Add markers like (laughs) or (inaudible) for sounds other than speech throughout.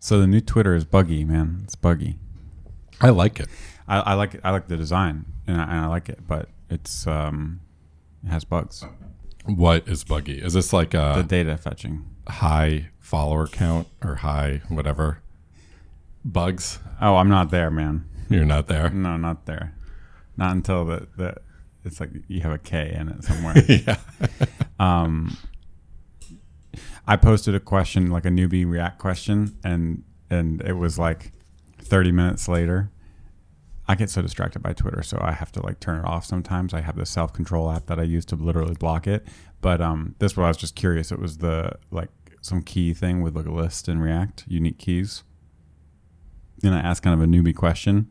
So the new Twitter is buggy, man. It's buggy. I like it. I, I like it. I like the design, and I, and I like it, but it's um, it has bugs. What is buggy? Is this like uh The data fetching. high follower count or high whatever bugs? Oh, I'm not there, man. You're not there. No, not there. Not until the the it's like you have a K in it somewhere. (laughs) yeah. um, I posted a question like a newbie React question, and and it was like 30 minutes later. I get so distracted by Twitter, so I have to like turn it off sometimes. I have the self control app that I use to literally block it. But um, this one I was just curious. It was the like some key thing with like a list in React, unique keys. And I asked kind of a newbie question.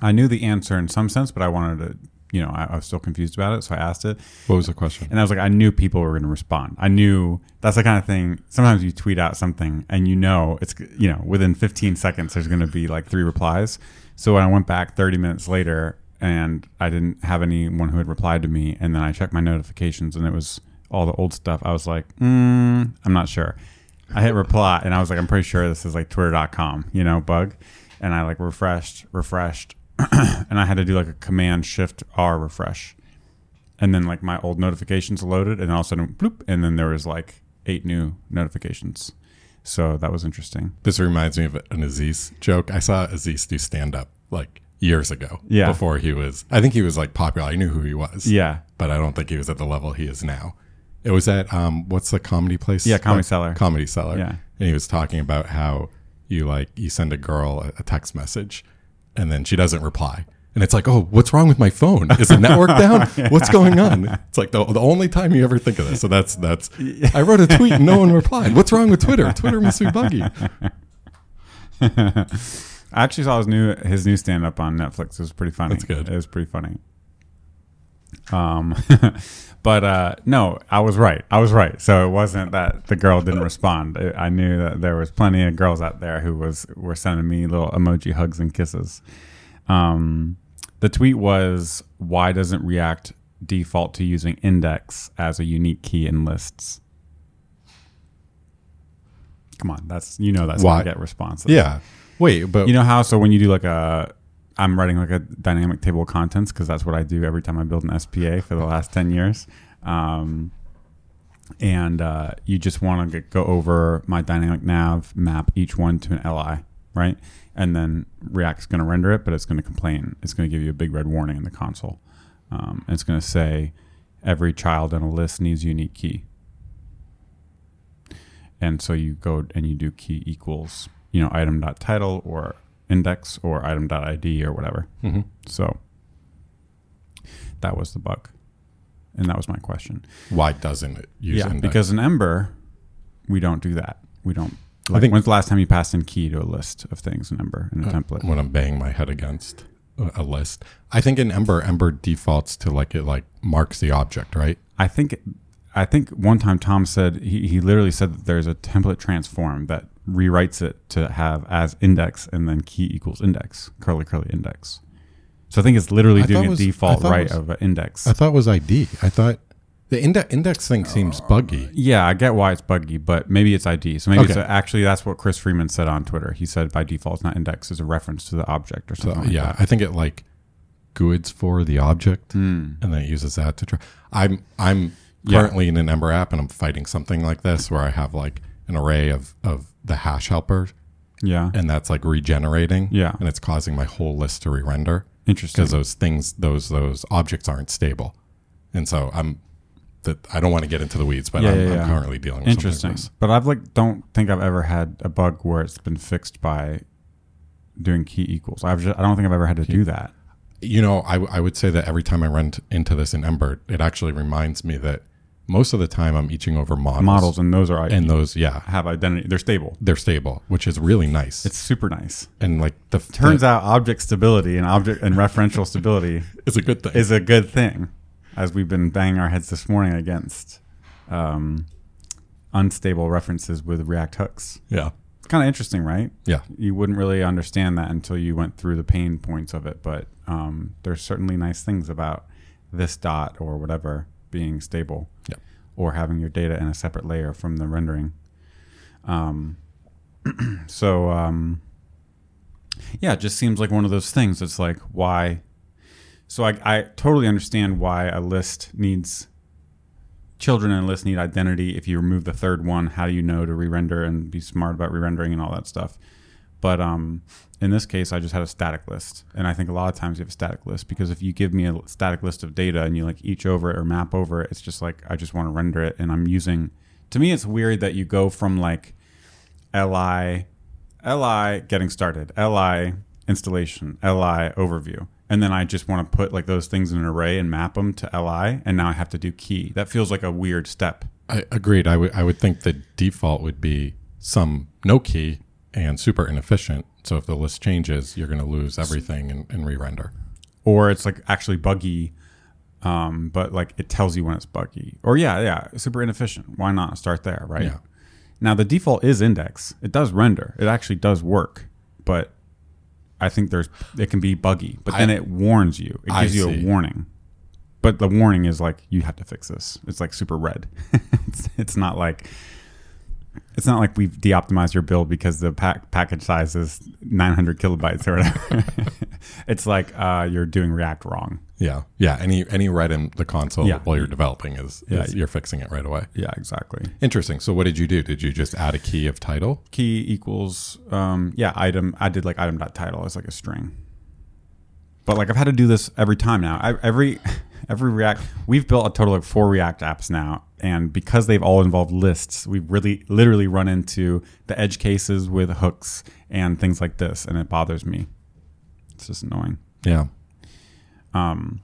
I knew the answer in some sense, but I wanted to, you know, I, I was still confused about it, so I asked it. What was the question? And I was like, I knew people were going to respond. I knew that's the kind of thing. Sometimes you tweet out something and you know it's, you know, within 15 seconds, there's going to be like three replies. So when I went back 30 minutes later and I didn't have anyone who had replied to me, and then I checked my notifications and it was all the old stuff, I was like, mm, I'm not sure. I hit reply and I was like, I'm pretty sure this is like twitter.com, you know, bug. And I like refreshed, refreshed, (clears throat) and I had to do like a command shift R refresh and then like my old notifications loaded and all of a sudden bloop and then there was like eight new notifications so that was interesting This reminds me of an Aziz joke. I saw Aziz do stand up like years ago. Yeah. Before he was, I think he was like popular. I knew who he was. yeah But I don't think he was at the level he is now. It was at, um, what's the comedy place? Yeah, Comedy Cellar. Comedy Cellar. Yeah. And he was talking about how you like, you send a girl a text message and then she doesn't reply. And it's like, oh, what's wrong with my phone? Is the network down? (laughs) What's going on? It's like the, the only time you ever think of this. So that's that's. (laughs) I wrote a tweet and no one replied. What's wrong with Twitter? Twitter must be buggy. (laughs) i actually saw his new his new stand-up on netflix it was pretty funny That's good. it was pretty funny um but uh no i was right i was right so it wasn't that the girl didn't respond I- knew that there was plenty of girls out there who was were sending me little emoji hugs and kisses Um, the tweet was, "Why doesn't React default to using index as a unique key in lists?" Come on, that's you know that's Why? get responses. Yeah. Wait, but you know how so when you do like a, I'm writing like a dynamic table of contents because that's what I do every time I build an SPA for the last ten years. Um, and uh, you just want to go over my dynamic nav, map each one to an LI, right? And then React's going to render it, but it's going to complain. It's going to give you a big red warning in the console. Um, and it's going to say every child in a list needs a unique key. And so you go and you do key equals, you know, item dot title or index or item dot ID or whatever. Mhm. So that was the bug. And that was my question why doesn't it use yeah, index? because in Ember, we don't do that. We don't. I Like, think- when's the last time you passed in key to a list of things in Ember in a Uh, template? when I'm banging my head against a, a list. I think in Ember, Ember defaults to like it like marks the object, right? I think, I think one time Tom said he, he literally said that there's a template transform that rewrites it to have as index and then key equals index curly curly index. So I think it's literally I doing a was- default thought it right was- of an index. I thought it was ID. I thought the index index thing seems buggy. yeah, I get why it's buggy, but maybe it's ID. So maybe it's a, actually that's what Chris Freeman said on Twitter. He said by default it's not index is a reference to the object or So something. like yeah, that. I think it like GUIDs for the object, Hmm. and then it uses that to try. I'm I'm Yeah. currently in an Ember app, and I'm fighting something like this where I have like an array of of the hash helper, yeah, and that's like regenerating. Yeah. and it's causing my whole list to re-render interesting. because those things those those objects aren't stable, and so I'm that I don't want to get into the weeds, but Yeah, I'm, yeah, yeah. I'm currently dealing with Interesting. Something like. But I've like don't think I've ever had a bug where it's been fixed by doing key equals. I've just, I don't think I've ever had to do that. You know, I, I would say that every time I run t- into this in Ember, it actually reminds me that most of the time I'm eaching over models. Models and those are And those, yeah, have identity. They're stable. they're stable, which is really nice. It's super nice. and like the Turns the, out object stability and object and referential stability (laughs) it's a good thing. is a good thing, as we've been banging our heads this morning against um, unstable references with React hooks. yeah, It's kind of interesting, right? yeah, you wouldn't really understand that until you went through the pain points of it. But um, there's certainly nice things about this dot or whatever being stable. Or having your data in a separate layer from the rendering. Um, (clears throat) so um, yeah, it just seems like one of those things. It's like why. So I, I totally understand why a list needs children in a list need identity. If you remove the third one, how do you know to re-render and be smart about re-rendering and all that stuff? But um, in this case, I just had a static list, and I think a lot of times you have a static list because if you give me a static list of data and you like each over it or map over it, it's just like I just want to render it, and I'm using. To me, it's weird that you go from like li li getting started, li installation, li overview, and then I just want to put like those things in an array and map them to li, and now I have to do key. That feels like a weird step. I agreed. I would I would think the default would be some no key and super inefficient. So if the list changes, you're going to lose everything and, and re-render. or it's like actually buggy um, but like it tells you when it's buggy. Or yeah yeah super inefficient. Why not start there right? Yeah. now the default is index. It does render. It actually does work but i think there's it can be buggy but then I- it warns you. It gives you a warning. But the warning is like you have to fix this. It's like super red. (laughs) It's, it's not like it's not like we've de-optimized your build because the pack, package size is 900 kilobytes or whatever. (laughs) it's like uh, you're doing React wrong. Yeah, yeah. Any any red in the console Yeah. while you're developing is, Yeah. is you're fixing it right away. Yeah, exactly. Interesting. So what did you do? Did you just add a key of title? Key equals um, yeah item. I did like item dot title as like a string. But like I've had to do this every time now. I, every (laughs) every React we've built a total of four React apps now, and because they've all involved lists, we've really literally run into the edge cases with hooks and things like this, and it bothers me. It's just annoying. Yeah. Um,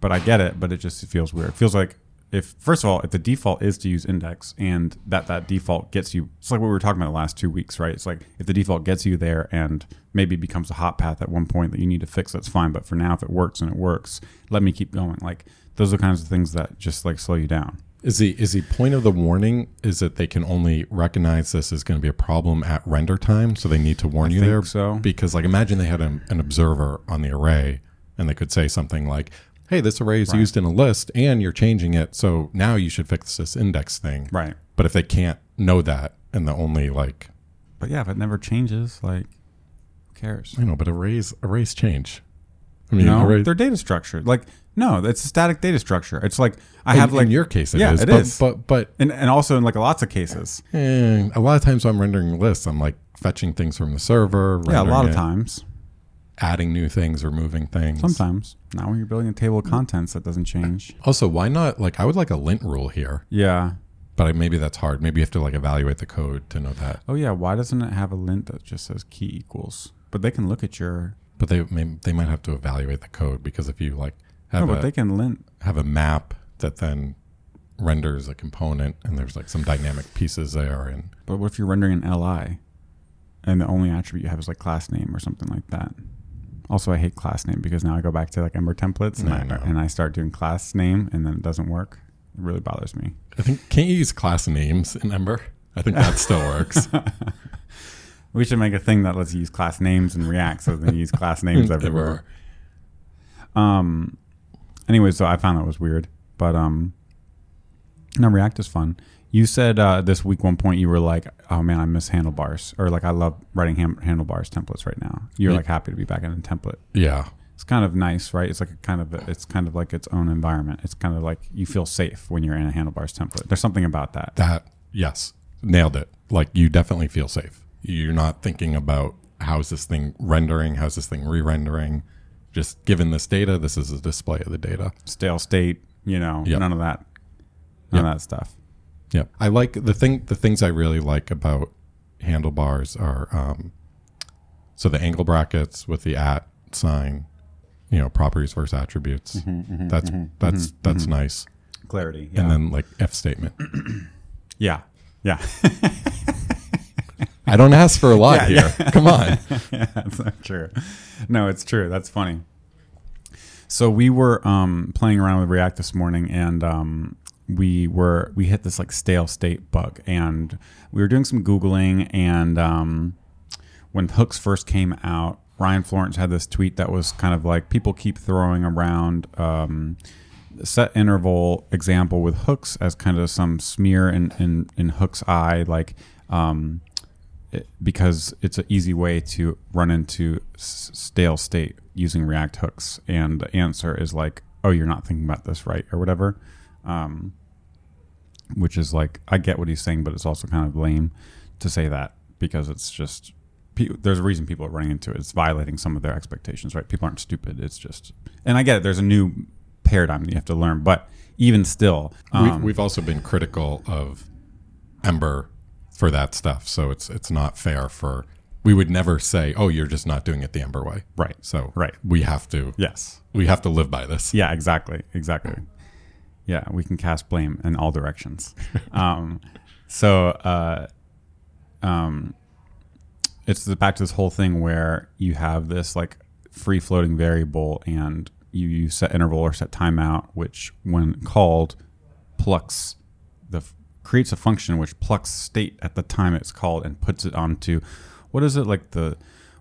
but I get it, but it just feels weird. It feels like if first of all, if the default is to use index and that that default gets you, it's like what we were talking about the last two weeks, right? It's like if the default gets you there and maybe becomes a hot path at one point that you need to fix, that's fine. But for now, if it works and it works, let me keep going. Like those are the kinds of things that just like slow you down. Is the is the point of the warning is that they can only recognize this is going to be a problem at render time, so they need to warn I you there. so. because like imagine they had an, an observer on the array, and they could say something like, "Hey, this array is Right. used in a list, and you're changing it, so now you should fix this index thing." Right. But if they can't know that, and the only like But yeah, if it never changes, like who cares? I know, but arrays arrays change. I mean, no, array, they're data structure. Like no, it's a static data structure. It's like I in, have like in your case, it is. Yeah, it but, is. But but and, and also in like lots of cases. eh, a lot of times when I'm rendering lists, I'm like fetching things from the server. Yeah, a lot of it, times. Adding new things, removing things. Sometimes. Not when you're building a table of contents, that doesn't change. Also, why not? Like, I would like a lint rule here, Yeah. but I, maybe that's hard. Maybe you have to like evaluate the code to know that. Oh yeah. Why doesn't it have a lint that just says key equals? But they can look at your. But they may, they might have to evaluate the code because if you like No, have but a they can lint. have a map that then renders a component and there's like some dynamic pieces there and But what if you're rendering an li, and the only attribute you have is like class name or something like that? Also, I hate class name because now I go back to like Ember templates and I I, and I start doing class name and then it doesn't work. It really bothers me. I think can't you use class names in Ember? I think that still works. (laughs) We should make a thing that lets you use class names in React, so then you use class names (laughs) everywhere. Um. Anyway, so I found that was weird, but um. No, React is fun. You said uh, this week one point you were like, "Oh man, I miss handlebars," or like, "I love writing ham- handlebars templates right now." You're Yeah. like happy to be back in a template. Yeah. It's kind of nice, right? It's like a kind of it's kind of like its own environment. It's kind of like you feel safe when you're in a handlebars template. There's something about that. That yes, nailed it. Like you definitely feel safe. You're not thinking about how's this thing rendering, how's this thing re-rendering. Just given this data, this is a display of the data. Stale state, you know, Yep. none of that, none Yep. of that stuff. Yeah, I like the thing. The things I really like about handlebars are um, so the angle brackets with the at sign, you know, properties versus attributes. that's that's that's nice. Clarity, And then like if statement. (clears throat) yeah, yeah. (laughs) I don't ask for a lot Yeah, here. Come on. (laughs) yeah, that's not true. No, it's true. That's funny. So we were um, playing around with React this morning, and um, we were we hit this like stale state bug, and we were doing some googling, and um, when hooks first came out, Ryan Florence had this tweet that was kind of like people keep throwing around. Um, set interval example with hooks as kind of some smear in, in, in hook's eye like um, it, because it's an easy way to run into s- stale state using React hooks, and the answer is like, "Oh, you're not thinking about this right," or whatever. Um, which is like, I get what he's saying, but it's also kind of lame to say that because it's just there's a reason people are running into it. It's violating some of their expectations, right? People aren't stupid. It's just, and I get it. There's a new paradigm that you have to learn, but even still, um, we, we've also been critical of Ember for that stuff. So it's it's not fair for we would never say, "Oh, you're just not doing it the Ember way." right? So Right. we have to Yes. we have to live by this. Yeah, exactly, exactly. Yeah, we can cast blame in all directions. um, so, uh, um, it's back to this whole thing where you have this like free floating variable, and you, you set interval or set timeout, which when called plucks the creates a function which plucks state at the time it's called and puts it onto what is it like the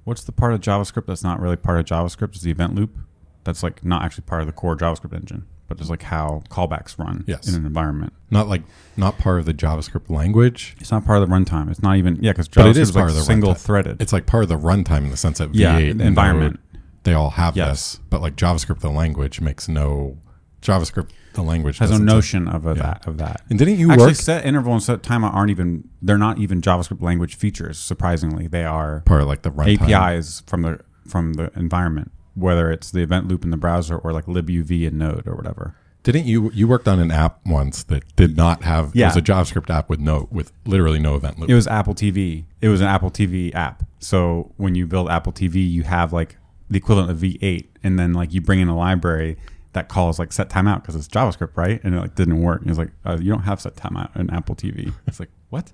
what's the part of JavaScript that's not really part of JavaScript? Is the event loop. That's like not actually part of the core JavaScript engine but it's like how callbacks run Yes. in an environment Not like not part of the JavaScript language. it's not part of the runtime it's not even yeah because JavaScript it is is like part of the single runtime. threaded It's like part of the runtime in the sense that Yeah, V8 the environment. Node, they all have Yes. this, but like JavaScript the language makes no JavaScript the language has no notion of a, that of that And didn't you actually work set interval and set timeout aren't even they're not even JavaScript language features surprisingly they are part of like the runtime? APIs from the from the environment, whether it's the event loop in the browser or like libuv in Node or whatever. Didn't you you worked on an app once that did not have Yeah. it was a JavaScript app with no with literally no event loop. It was Apple TV. It was an Apple TV app. So when you build Apple TV, you have like the equivalent of V8, and then like you bring in a library that calls like set timeout because it's JavaScript, right? And it like didn't work. It was like uh, you don't have set timeout in Apple TV. It's like (laughs) what?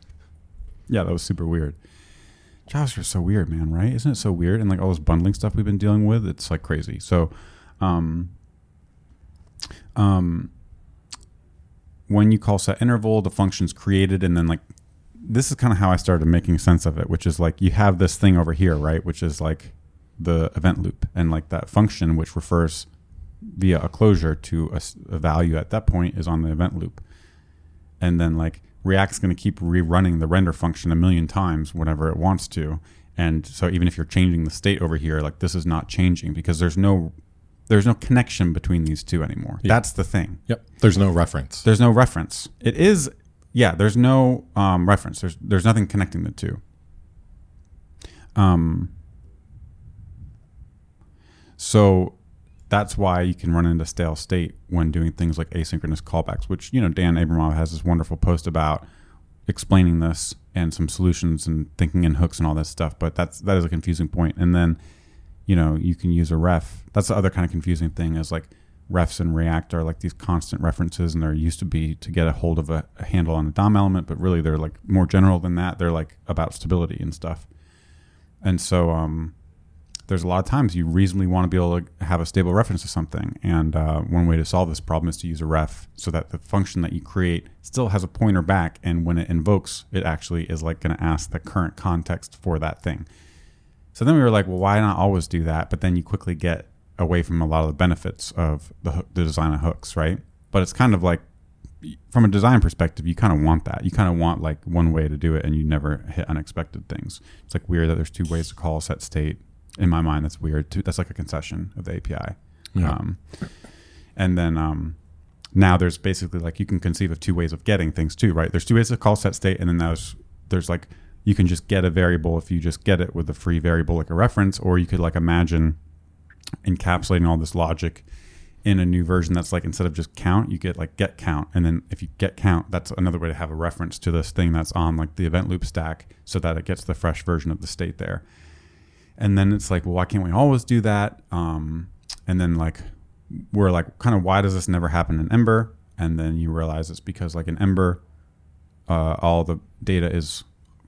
Yeah, that was super weird. JavaScript's so weird, man. Right? Isn't it so weird? And like all this bundling stuff we've been dealing with, it's like crazy. So, um, um, when you call set interval, the function's created, and then like this is kind of how I started making sense of it, which is like you have this thing over here, right? Which is like the event loop and like that function, which refers via a closure to a value at that point is on the event loop. And then like React's going to keep rerunning the render function a million times whenever it wants to. And so even if you're changing the state over here, like this is not changing because there's no there's no connection between these two anymore. That's the thing. Yep. There's no reference. There's no reference. It is, yeah. There's no um, reference. There's there's nothing connecting the two. Um. So that's why you can run into stale state when doing things like asynchronous callbacks, which you know Dan Abramov has this wonderful post about explaining this and some solutions and thinking in hooks and all this stuff. But that's that is a confusing point. And then you know you can use a ref. That's the other kind of confusing thing is like refs in React are like these constant references, and they're used to be to get a hold of a, a handle on a DOM element, but really they're like more general than that. They're like about stability and stuff. And so um, there's a lot of times you reasonably want to be able to have a stable reference to something. And uh, one way to solve this problem is to use a ref so that the function that you create still has a pointer back. And when it invokes, it actually is like going to ask the current context for that thing. So then we were like, well, why not always do that? But then you quickly get away from a lot of the benefits of the, the design of hooks, right? But it's kind of like, from a design perspective, you kind of want that. You kind of want like one way to do it, and you never hit unexpected things. It's like weird that there's two ways to call a set state. In my mind, that's weird. Too. That's like a concession of the API. Yeah. Um, and then um, now there's basically like you can conceive of two ways of getting things too, right? There's two ways to call set state, and then there's there's like you can just get a variable if you just get it with a free variable like a reference, or you could like imagine encapsulating all this logic in a new version that's like instead of just count, you get like get count, and then if you get count, that's another way to have a reference to this thing that's on like the event loop stack, so that it gets the fresh version of the state there. And then it's like, well, why can't we always do that? Um, and then like we're like, kind of, why does this never happen in Ember? And then you realize it's because like in Ember, uh, all the data is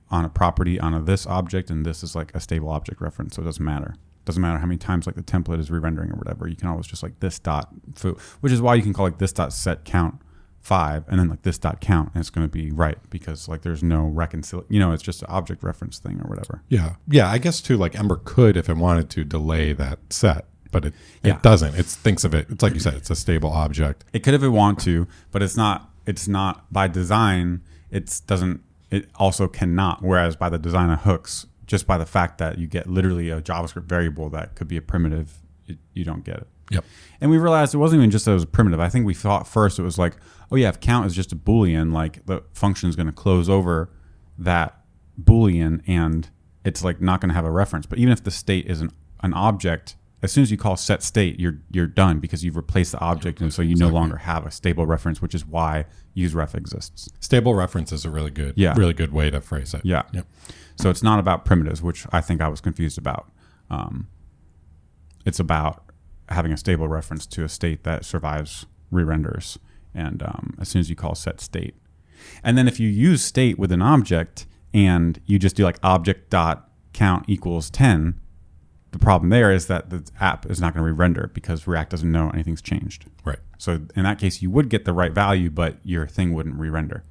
on a property on a this object, and this is like a stable object reference, so it doesn't matter. Doesn't matter how many times like the template is re-rendering or whatever. You can always just like this dot foo, which is why you can call like this dot set count five, and then like this dot count, and it's going to be right because like there's no reconcile You know, it's just an object reference thing or whatever. Yeah. Yeah. I guess too, like Ember could, if it wanted to, delay that set, but it, Yeah. it doesn't. It thinks of it. It's like you said, it's a stable object. It could if it want to, but it's not. It's not by design. It doesn't it also cannot. Whereas by the design of hooks, just by the fact that you get literally a JavaScript variable that could be a primitive, it, you don't get it. Yep. And we realized it wasn't even just that it was primitive. I think we thought first it was like, oh yeah, if count is just a boolean, like the function is going to close over that boolean and it's like not going to have a reference. But even if the state is an, an object, as soon as you call set state, you're you're done because you've replaced the object, and so you no longer have a stable reference, which is why useref exists. Stable reference is a really good, Yeah. really good way to phrase it. Yeah. Yep. So it's not about primitives, which I think I was confused about. Um, it's about having a stable reference to a state that survives re-renders, and um, as soon as you call set state, and then if you use state with an object and you just do like object dot count equals ten, the problem there is that the app is not going to re-render because React doesn't know anything's changed. Right. So in that case, you would get the right value, but your thing wouldn't re-render,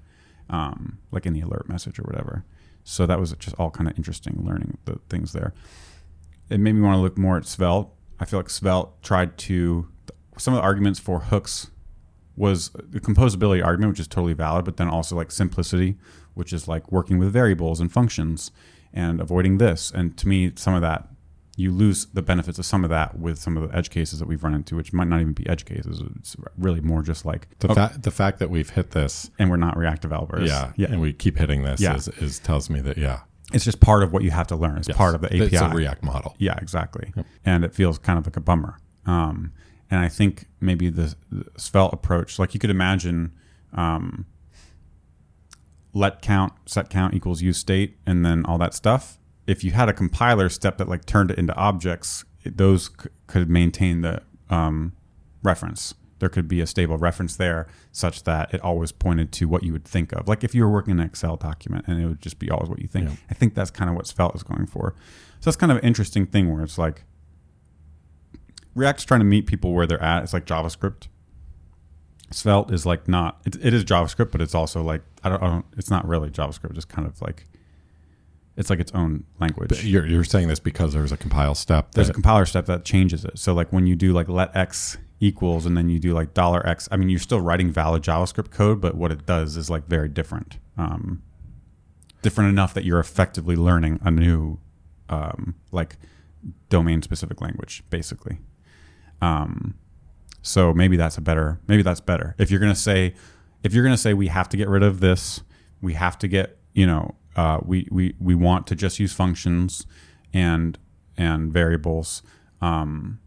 um, like in the alert message or whatever. So that was just all kind of interesting learning the things there. It made me want to look more at Svelte. I feel like Svelte tried to some of the arguments for hooks was the composability argument, which is totally valid, but then also like simplicity, which is like working with variables and functions and avoiding this. And to me, some of that you lose the benefits of some of that with some of the edge cases that we've run into, which might not even be edge cases. It's really more just like The fact the fact that we've hit this, and we're not React developers. yeah, yeah. and we keep hitting this Yeah. is, is tells me that yeah, It's just part of what you have to learn. It's yes, part of the API. It's a React model. Yeah, exactly. And it feels kind of like a bummer. Um, and I think maybe the, the Svelte approach, like you could imagine, um, let count, set count equals use state, and then all that stuff. If you had a compiler step that like turned it into objects, it, those c- could maintain the um, reference. There could be a stable reference there, such that it always pointed to what you would think of. Like if you were working in an Excel document, and it would just be always what you think. Yeah. I think that's kind of what Svelte is going for. So that's kind of an interesting thing where it's like React's trying to meet people where they're at. It's like JavaScript. Svelte is like not. It, it is JavaScript, but it's also like I don't, I don't. It's not really JavaScript. It's kind of like it's like its own language. But you're you're saying this because there's a compile step. There's a compiler step that changes it. So like when you do like let x equals and then you do like dollar x. I mean, you're still writing valid JavaScript code, but what it does is like very different. Um, different enough that you're effectively learning a new um, like domain specific language, basically. Um, so maybe that's a better. Maybe that's better. If you're gonna say, if you're gonna say we have to get rid of this, we have to get you know uh, we we we want to just use functions and and variables. Um,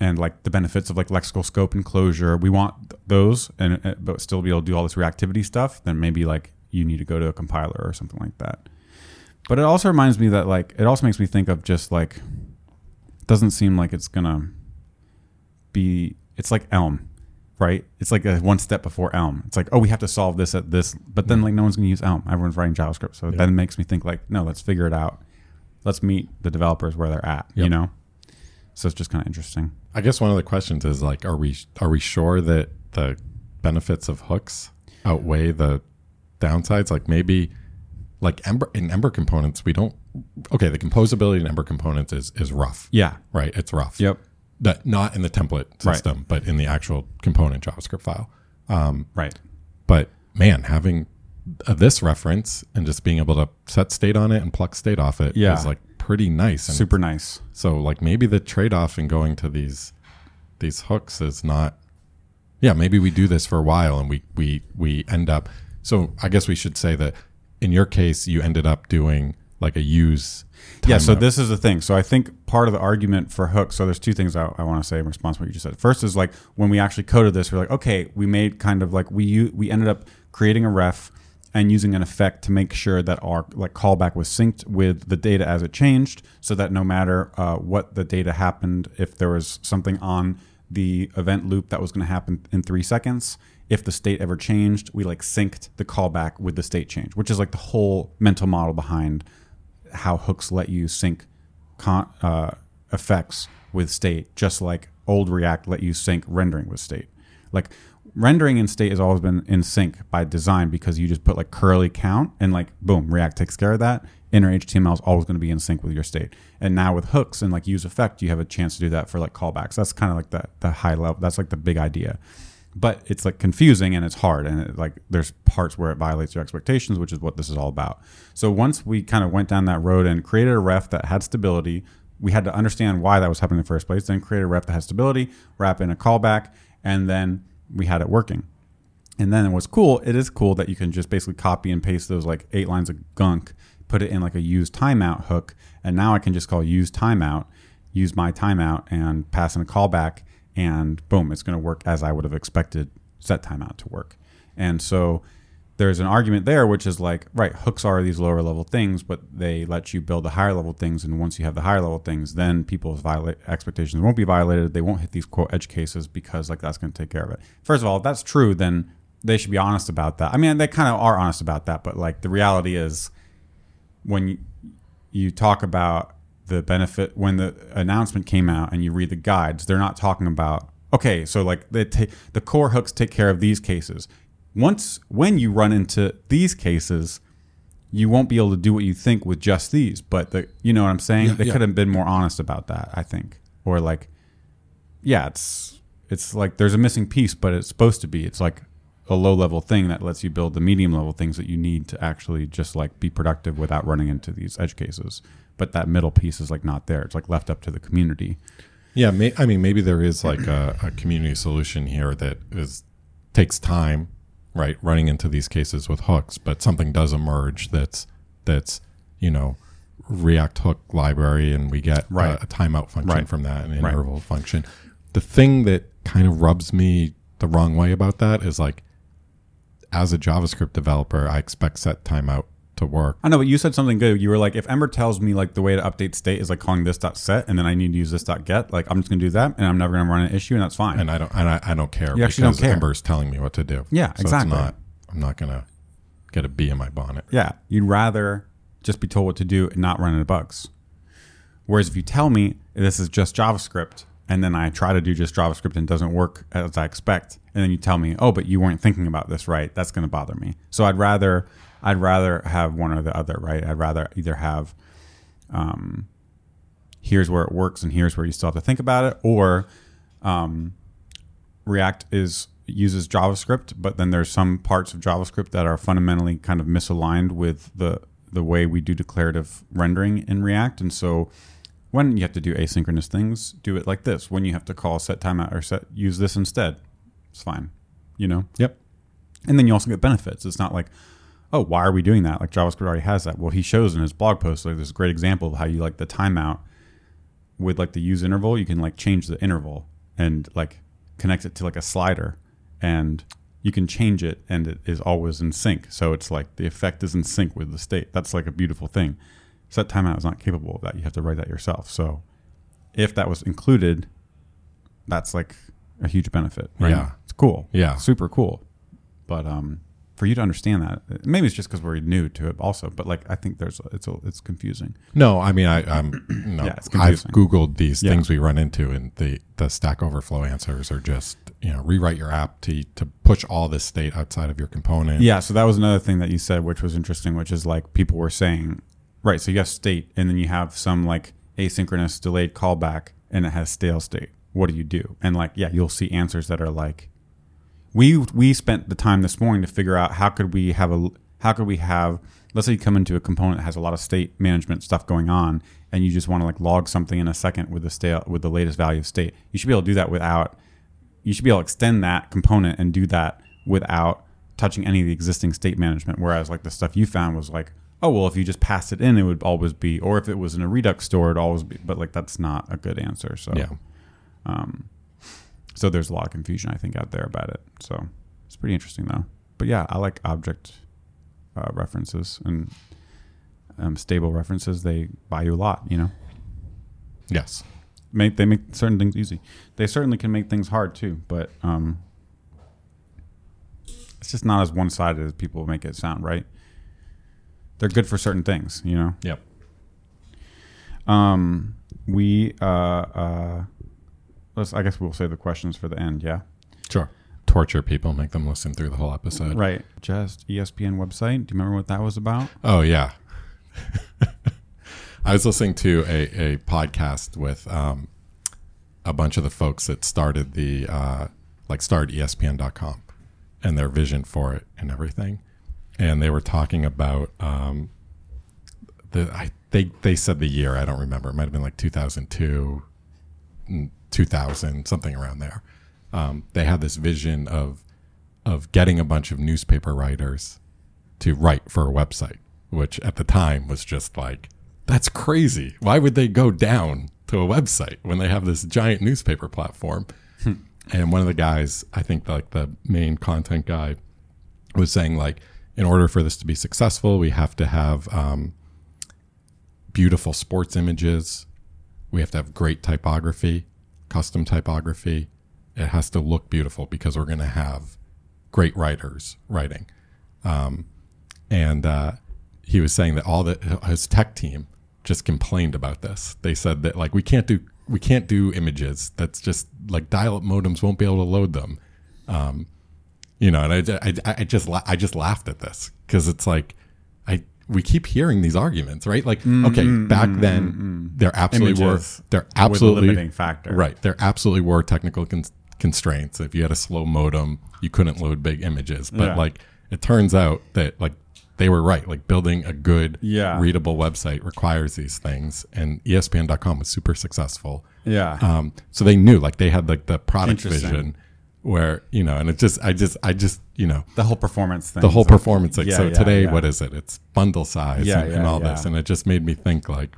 and like the benefits of like lexical scope and closure, we want those, and uh, but still be able to do all this reactivity stuff. Then maybe like you need to go to a compiler or something like that. But it also reminds me that like it also makes me think of just like doesn't seem like it's gonna be. It's like Elm, right? It's like a one step before Elm. It's like oh we have to solve this at this, but then like no one's gonna use Elm. Everyone's writing JavaScript, so then it makes me think like no, let's figure it out. Let's meet the developers where they're at. You know. So it's just kind of interesting. I guess one of the questions is like, are we are we sure that the benefits of hooks outweigh the downsides? Like maybe like Ember in Ember components, we don't. Okay, the composability in Ember components is is rough, Yeah. right? It's rough. Yep. That not in the template Right. system, but in the actual component JavaScript file. Right. But man, having uh, this reference and just being able to set state on it and pluck state off it is Yeah. like pretty nice. And Super nice. so like maybe the trade off in going to these these hooks is not yeah, maybe we do this for a while and we we we end up so I guess we should say that in your case you ended up doing like a use Yeah, so this is the thing. So I think part of the argument for hooks, so there's two things I, I want to say in response to what you just said. First is like when we actually coded this, we're like, okay, we made kind of like we we ended up creating a ref and using an effect to make sure that our like callback was synced with the data as it changed, so that no matter uh, what the data happened, if there was something on the event loop that was going to happen in three seconds, if the state ever changed, we like synced the callback with the state change, which is like the whole mental model behind how hooks let you sync con- uh, effects with state, just like old React let you sync rendering with state. Like rendering in state has always been in sync by design because you just put like curly count and like boom, React takes care of that. Inner HTML is always going to be in sync with your state. And now with hooks and like use effect, you have a chance to do that for like callbacks. That's kind of like the the high level. That's like the big idea. but it's like confusing and it's hard and it, like there's parts where it violates your expectations which is what this is all about so once we kind of went down that road and created a ref that had stability we had to understand why that was happening in the first place then create a ref that has stability wrap in a callback and then we had it working and then what's cool it is cool that you can just basically copy and paste those like eight lines of gunk put it in like a use timeout hook and now i can just call use timeout use my timeout and pass in a callback and boom, it's going to work as I would have expected set timeout to work. And so there's an argument there, which is like, right, hooks are these lower level things, but they let you build the higher level things. And once you have the higher level things, then people's violate expectations won't be violated. They won't hit these quote edge cases because like that's going to take care of it. First of all, if that's true, then they should be honest about that. I mean, they kind of are honest about that, but like the reality is when you, talk about the benefit when the announcement came out and you read the guides, they're not talking about okay, so like they the core hooks take care of these cases. Once when you run into these cases, you won't be able to do what you think with just these. But the you know what I'm saying? Yeah, they yeah. could have been more honest about that, I think. Or like yeah, it's it's like there's a missing piece, but it's supposed to be. It's like a low level thing that lets you build the medium level things that you need to actually just like be productive without running into these edge cases. But that middle piece is like not there. It's like left up to the community. Yeah, may, I mean, maybe there is like a, a community solution here that is takes time, right? Running into these cases with hooks, but something does emerge that's that's you know React hook library, and we get Right. a, a timeout function Right. from that, and an Right. interval function. The thing that kind of rubs me the wrong way about that is like, as a JavaScript developer, I expect set timeout to work. I know, but you said something good. You were like, if Ember tells me like the way to update state is like calling this dot set, and then I need to use this dot get, like I'm just gonna do that, and I'm never gonna run an issue, and that's fine. and I don't and I, I don't care You actually don't because care. Ember's telling me what to do. Yeah, so exactly. It's not, I'm not gonna get a bee in my bonnet. Yeah, you'd rather just be told what to do and not run into bugs. Whereas if you tell me this is just JavaScript, and then I try to do just JavaScript and it doesn't work as I expect, and then you tell me, oh, but you weren't thinking about this right, that's going to bother me. So I'd rather I'd rather have one or the other, right? I'd rather either have um, here's where it works and here's where you still have to think about it, or um, React is uses JavaScript, but then there's some parts of JavaScript that are fundamentally kind of misaligned with the the way we do declarative rendering in React, and so when you have to do asynchronous things, do it like this. When you have to call set timeout or set use this instead, it's fine, you know. Yep. And then you also get benefits. It's not like, oh, why are we doing that? Like JavaScript already has that. Well, he shows in his blog post like this great example of how you like the timeout with like the use interval. You can like change the interval and like connect it to like a slider, and you can change it, and it is always in sync. So it's like the effect is in sync with the state. That's like a beautiful thing. Set timeout is not capable of that. You have to write that yourself. So if that was included, that's like a huge benefit. Right? Yeah. it's cool. Yeah. super cool. But um, for you to understand that, maybe it's just because we're new to it, also. But like, I think there's it's it's confusing. No, I mean I, I'm (clears throat) no. Yeah, I've googled these Yeah. things we run into, and the the Stack Overflow answers are just you know rewrite your app to to push all this state outside of your component. Yeah, so that was another thing that you said, which was interesting, which is like people were saying, right? So you have state, and then you have some like asynchronous delayed callback, and it has stale state. What do you do? And like, yeah, you'll see answers that are like, we we spent the time this morning to figure out how could we have a how could we have let's say you come into a component that has a lot of state management stuff going on and you just want to like log something in a second with the state with the latest value of state you should be able to do that without you should be able to extend that component and do that without touching any of the existing state management whereas like the stuff you found was like oh well if you just passed it in it would always be or if it was in a redux store it'd always be but like that's not a good answer so yeah. Um, so there's a lot of confusion, I think, out there about it. So it's pretty interesting, though. But yeah, I like object uh, references and um, stable references. They buy you a lot, you know. Yes. Make they make certain things easy. They certainly can make things hard too, but um, it's just not as one sided as people make it sound. Right? They're good for certain things, you know. Yep. Um, we uh, uh, let's. I guess we'll save the questions for the end. Yeah. Sure. Torture people, make them listen through the whole episode. Right. Just ESPN website. Do you remember what that was about? Oh yeah. (laughs) I was listening to a, a podcast with um, a bunch of the folks that started the uh, like started ESPN.com and their vision for it and everything. And they were talking about um, the I they they said the year I don't remember. It might have been like 2002, mm, 2000, something around there. Um, they had this vision of of getting a bunch of newspaper writers to write for a website, which at the time was just like that's crazy. Why would they go down to a website when they have this giant newspaper platform? and one of the guys, I think like the main content guy, was saying like, in order for this to be successful, we have to have um, beautiful sports images. We have to have great typography, custom typography. It has to look beautiful because we're going to have great writers writing. Um, and uh, he was saying that all the his tech team just complained about this. They said that like we can't do we can't do images. That's just like dial-up modems won't be able to load them. Um, you know, and I, I, I just I just laughed at this because it's like we keep hearing these arguments, right? Like, okay, back then there absolutely Mm, Images were there absolutely limiting factor. right there absolutely were technical con- constraints. If you had a slow modem, you couldn't load big images. But Yeah. like it turns out that like they were right. Like building a good, Yeah. readable website requires these things, and ESPN.com was super successful. Yeah. Um, so they knew like they had like the product vision where you know, and it just I just I just you know the whole performance thing. the whole performance thing. Yeah, so yeah, today, yeah. what is it? It's bundle size and, and all this, and it just made me think like,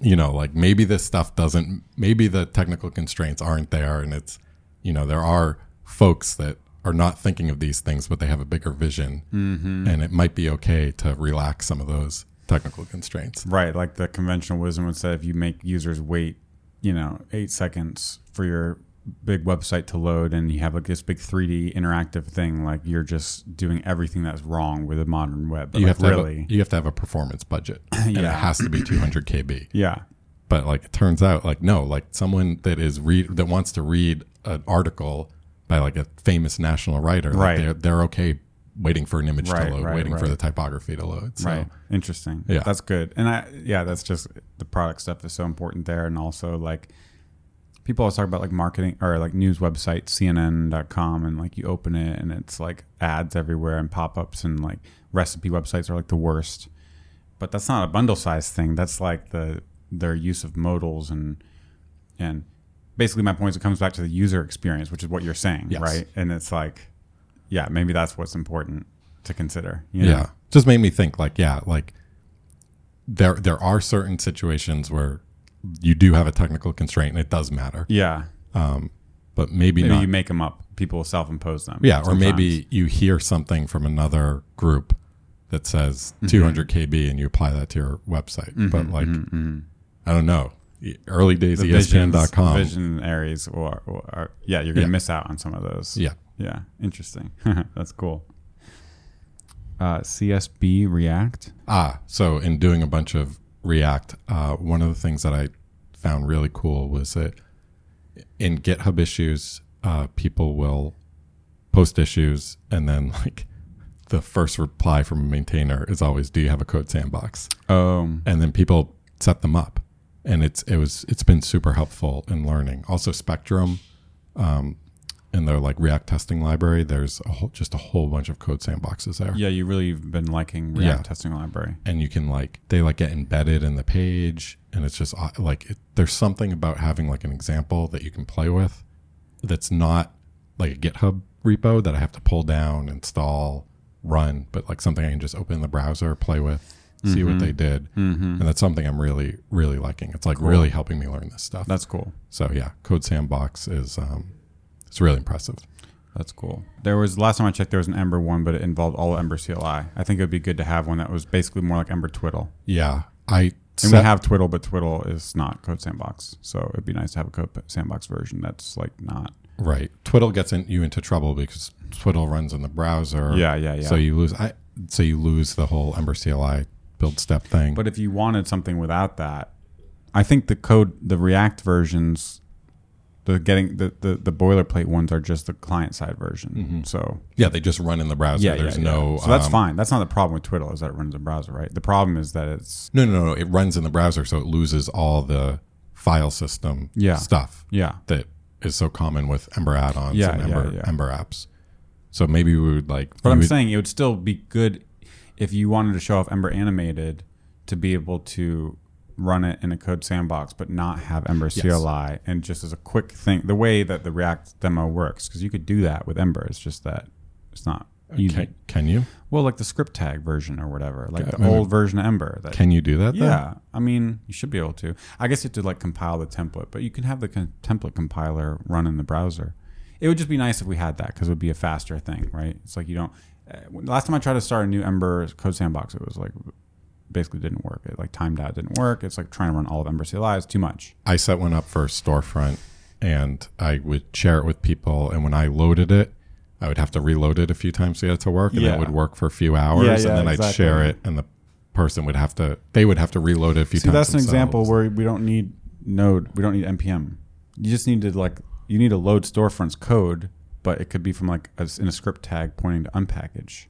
you know, like maybe this stuff doesn't, maybe the technical constraints aren't there, and it's, you know, there are folks that are not thinking of these things, but they have a bigger vision, Mm-hmm. and it might be okay to relax some of those technical constraints. Right, like the conventional wisdom would say, if you make users wait, you know, eight seconds for your big website to load, and you have like this big 3D interactive thing, like you're just doing everything that's wrong with a modern web. But you like, have to really, have a, you have to have a performance budget, (clears throat) and it has to be 200 KB. (clears throat) yeah, but like it turns out like no like someone that is read that wants to read an article by like a famous national writer like, Right. they're, they're okay waiting for an image Right, to load right, waiting for the typography to load so right. Interesting. Yeah. that's good. And I, yeah, that's just the product stuff is so important there, and also like people always talk about like marketing or like news websites, CNN.com, and like you open it and it's like ads everywhere and pop ups and like recipe websites are like the worst. But that's not a bundle size thing. That's like the their use of modals and and basically my point is it comes back to the user experience, which is what you're saying, Yes. right? And it's like, yeah, maybe that's what's important to consider. You know? yeah just made me think like yeah like there there are certain situations where you do have a technical constraint and it does matter yeah. but maybe, Maybe not you make them up. People self-impose them. yeah or maybe you hear something from another group that says Mm-hmm. 200 kb and you apply that to your website but like i don't know early days the espn.com visionaries or, or, or yeah, you're gonna Yeah. miss out on some of those. yeah Yeah, interesting. (laughs) That's cool. Uh, CSB React. Ah, so in doing a bunch of React, uh, one of the things that I found really cool was that in GitHub issues, uh, people will post issues and then (laughs) like the first reply from a maintainer is always, "Do you have a code sandbox?" Oh, And then people set them up, and it's it was it's been super helpful in learning. Also, Spectrum. Um, in their like React testing library, there's a whole, just a whole bunch of code sandboxes there. yeah. You really have been liking React Yeah. testing library. and you can like they like get embedded in the page and it's just uh, like it, there's something about having like an example that you can play with that's not like a github repo that i have to pull down install run but like something i can just open in the browser play with see what they did Mm-hmm. and that's something i'm really really liking it's like really helping me learn this stuff That's cool. so yeah code sandbox is um it's really impressive That's cool. There was last time I checked, there was an Ember one, but it involved all Ember CLI. I think it would be good to have one that was basically more like Ember Twiddle. yeah i And we have Twiddle, but Twiddle is not Code Sandbox. So it'd be nice to have a Code Sandbox version that's like not. Right. Twiddle gets in, you into trouble because Twiddle runs in the browser. Yeah, yeah, yeah. So you lose. I so you lose the whole Ember CLI build step thing. But if you wanted something without that, I think the code, the React versions, the getting the the, the boilerplate ones are just the client side version. So yeah, they just run in the browser. yeah, There's yeah, yeah. no. So that's um, fine. That's not the problem with Twiddle is that it runs in browser, right? The problem is that it's No, no, no. It runs in the browser, so it loses all the file system Yeah. stuff yeah, that is so common with Ember add-ons Yeah, and yeah, Ember, yeah. Ember apps. So maybe we would like. But I'm would- saying it would still be good if you wanted to show off Ember animated to be able to run it in a code sandbox, but not have Ember Yes. CLI. And just as a quick thing, the way that the React demo works, because you could do that with Ember. It's just that it's not easy. Can, can you Well, like the script tag version or whatever, like the old version of Ember. That, can you do that? then? yeah, I mean, you should be able to. I guess you have to like compile the template, but you can have the con- template compiler run in the browser. It would just be nice if we had that because it would be a faster thing, right? It's like you don't. Uh, last time I tried to start a new Ember code sandbox, it was like basically didn't work. It like timed out, didn't work. It's like trying to run all of Ember CLI is too much. I set one up for storefront and I would share it with people. And when I loaded it, I would have to reload it a few times to get it to work. And Yeah. it would work for a few hours. Yeah, and yeah, then I'd share it and the person would have to, they would have to reload it a few See, times. that's an example where we don't need Node, we don't need npm. You just need to like you need to load storefront's code, but it could be from like a, in a script tag pointing to unpkg,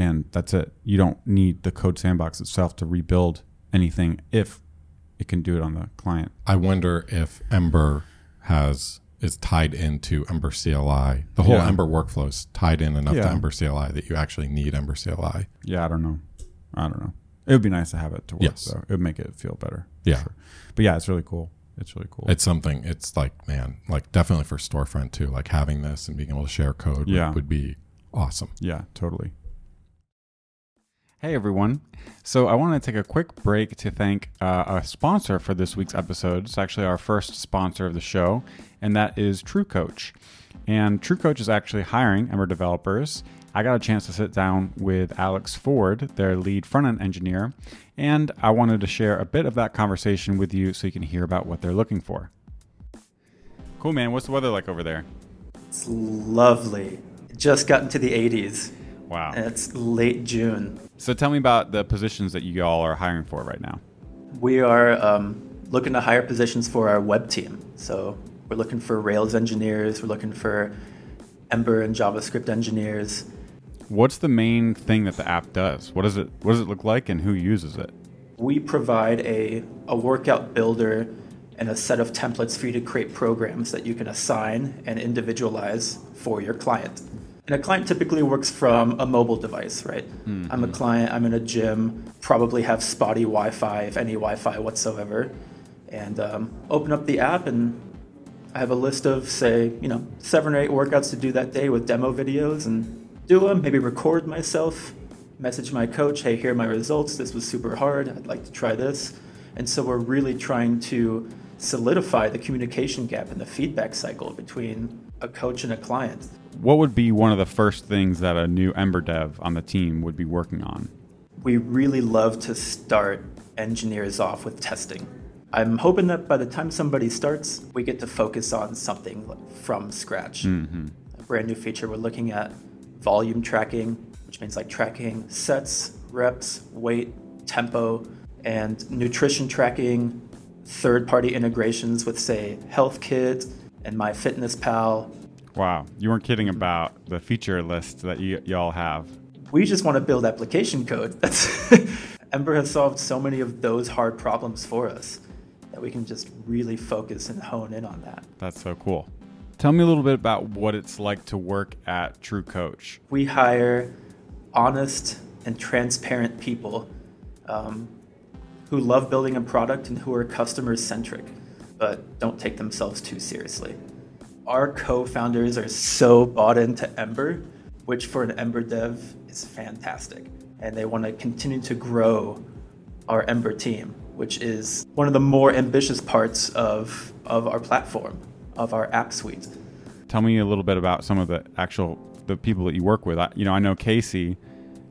and that's it. You don't need the CodeSandbox itself to rebuild anything if it can do it on the client. I wonder if Ember has is tied into Ember CLI. The whole Yeah. Ember workflow is tied in enough to Ember CLI that you actually need Ember CLI. Yeah, I don't know. I don't know. It would be nice to have it to work Yes. though. It would make it feel better. Yeah. But yeah, it's really cool. It's really cool. It's something. It's like man, like definitely for storefront too. Like having this and being able to share code Yeah. would, would be awesome. Yeah, totally. Hey everyone. So I want to take a quick break to thank uh, a sponsor for this week's episode. It's actually our first sponsor of the show, and that is TrueCoach. And TrueCoach is actually hiring Ember developers. I got a chance to sit down with Alex Ford, their lead front end engineer, and I wanted to share a bit of that conversation with you so you can hear about what they're looking for. Cool, man. What's the weather like over there? It's lovely. Just got into the 80s, Wow. it's late June. So tell me about the positions that you all are hiring for right now. We are um, looking to hire positions for our web team. So we're looking for Rails engineers, we're looking for Ember and JavaScript engineers. What's the main thing that the app does? What does it what does it look like and who uses it? We provide a, a workout builder and a set of templates for you to create programs that you can assign and individualize for your client. And a client typically works from a mobile device, right? I'm a client, I'm in a gym, probably have spotty Wi Fi, if any Wi Fi whatsoever, and um, open up the app and I have a list of, say, you know, seven or eight workouts to do that day with demo videos and do them, maybe record myself, message my coach, hey, here are my results. This was super hard. I'd like to try this. And so we're really trying to solidify the communication gap and the feedback cycle between a coach and a client. What would be one of the first things that a new Ember dev on the team would be working on? We really love to start engineers off with testing. I'm hoping that by the time somebody starts, we get to focus on something from scratch. Mm-hmm. A brand new feature, we're looking at volume tracking, which means like tracking sets, reps, weight, tempo, and nutrition tracking, third party integrations with, say, Health HealthKit and MyFitnessPal. Wow, you weren't kidding about the feature list that you y'all have. We just want to build application code. (laughs) That's Ember has solved so many of those hard problems for us that we can just really focus and hone in on that. That's so cool. Tell me a little bit about what it's like to work at TrueCoach. We hire honest and transparent people um, who love building a product and who are customer centric, but don't take themselves too seriously. Our co founders are so bought into Ember, which for an Ember dev is fantastic. And they want to continue to grow our Ember team, which is one of the more ambitious parts of, of our platform, of our app suite. Tell me a little bit about some of the actual the people that you work with. I, you know, I know Casey.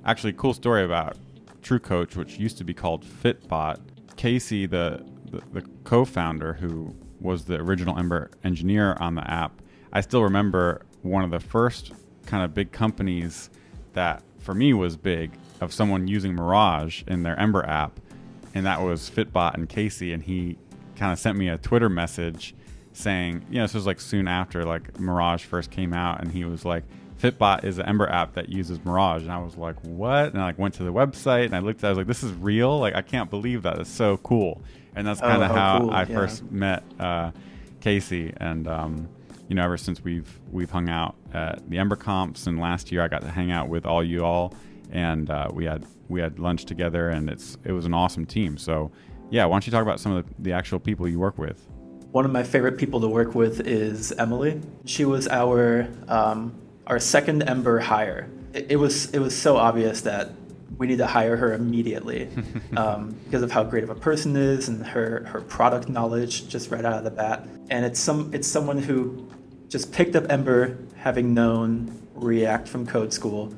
Actually, cool story about TrueCoach, which used to be called Fitbot. Casey, the, the the co-founder who was the original Ember engineer on the app, I still remember one of the first kind of big companies that for me was big of someone using Mirage in their Ember app, and that was Fitbot and Casey, and he kind of sent me a Twitter message saying, you know, this was like soon after like Mirage first came out, and he was like, Fitbot is an Ember app that uses Mirage, and I was like, what? And I like went to the website and I looked, at it, I was like, this is real. Like I can't believe that. It's so cool. And that's Oh, kind of how how cool, I yeah. first met uh, Casey, and um, you know, ever since we've we've hung out at the EmberConfs, and last year I got to hang out with all you all, and uh, we had we had lunch together, and it's it was an awesome team. So, yeah, why don't you talk about some of the, the actual people you work with? One of my favorite people to work with is Emily. She was our um, our second Ember hire. It, it was it was so obvious that we need to hire her immediately (laughs) um, because of how great of a person is and her her product knowledge just right out of the bat. And it's some it's someone who just picked up Ember having known React from code school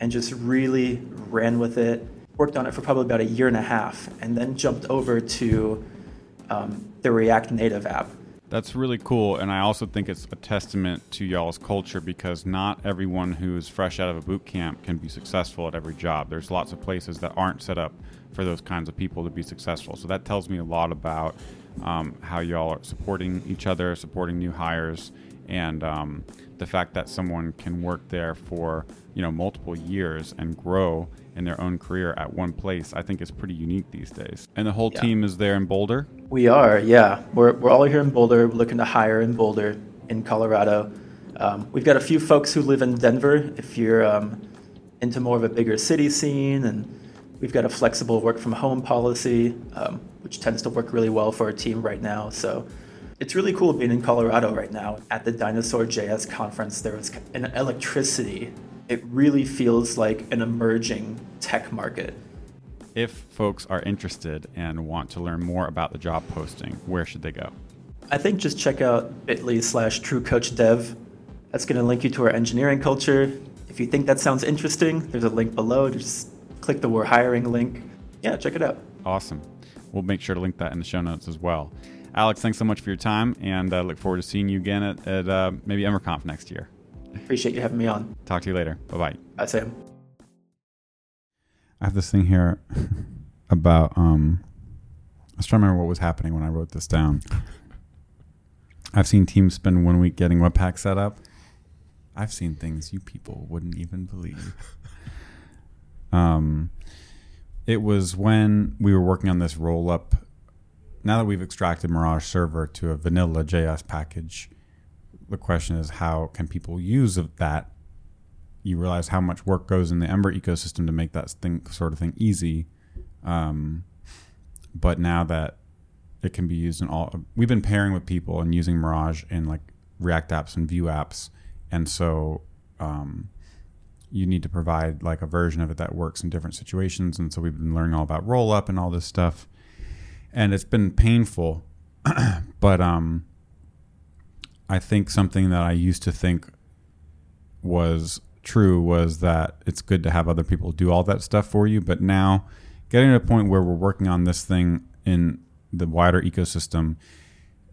and just really ran with it. Worked on it for probably about a year and a half, and then jumped over to um, the React Native app. That's really cool, and I also think it's a testament to y'all's culture because not everyone who is fresh out of a boot camp can be successful at every job. There's lots of places that aren't set up for those kinds of people to be successful. So that tells me a lot about um, how y'all are supporting each other, supporting new hires, and um, the fact that someone can work there for you know multiple years and grow in their own career at one place, I think is pretty unique these days. And the whole Yeah. team is there in Boulder. We are, yeah. We're, we're all here in Boulder, We're looking to hire in Boulder, in Colorado. Um, we've got a few folks who live in Denver if you're um, into more of a bigger city scene, and we've got a flexible work from home policy, um, which tends to work really well for our team right now. So it's really cool being in Colorado right now. At the Dinosaur JS conference, there was an electricity. It really feels like an emerging tech market. If folks are interested and want to learn more about the job posting, where should they go? I think just check out bit.ly slash truecoachdev. That's going to link you to our engineering culture. If you think that sounds interesting, there's a link below. Just click the We're Hiring link. Yeah, check it out. Awesome. We'll make sure to link that in the show notes as well. Alex, thanks so much for your time, and uh, look forward to seeing you again at, at uh, maybe EmberConf next year. Appreciate you having me on. Talk to you later. Bye bye. Bye, Sam. I have this thing here (laughs) about um I was trying to remember what was happening when I wrote this down. I've seen teams spend one week getting Webpack set up. I've seen things you people wouldn't even believe. (laughs) um it was when we were working on this roll up now that we've extracted Mirage Server to a vanilla JS package, the question is how can people use that you realize how much work goes in the Ember ecosystem to make that thing sort of thing easy. Um, but now that it can be used in all, we've been pairing with people and using Mirage in like React apps and Vue apps, and so um, you need to provide like a version of it that works in different situations. And so we've been learning all about rollup and all this stuff, and it's been painful, (clears throat) but um, I think something that I used to think was true was that it's good to have other people do all that stuff for you. But now, getting to a point where we're working on this thing in the wider ecosystem,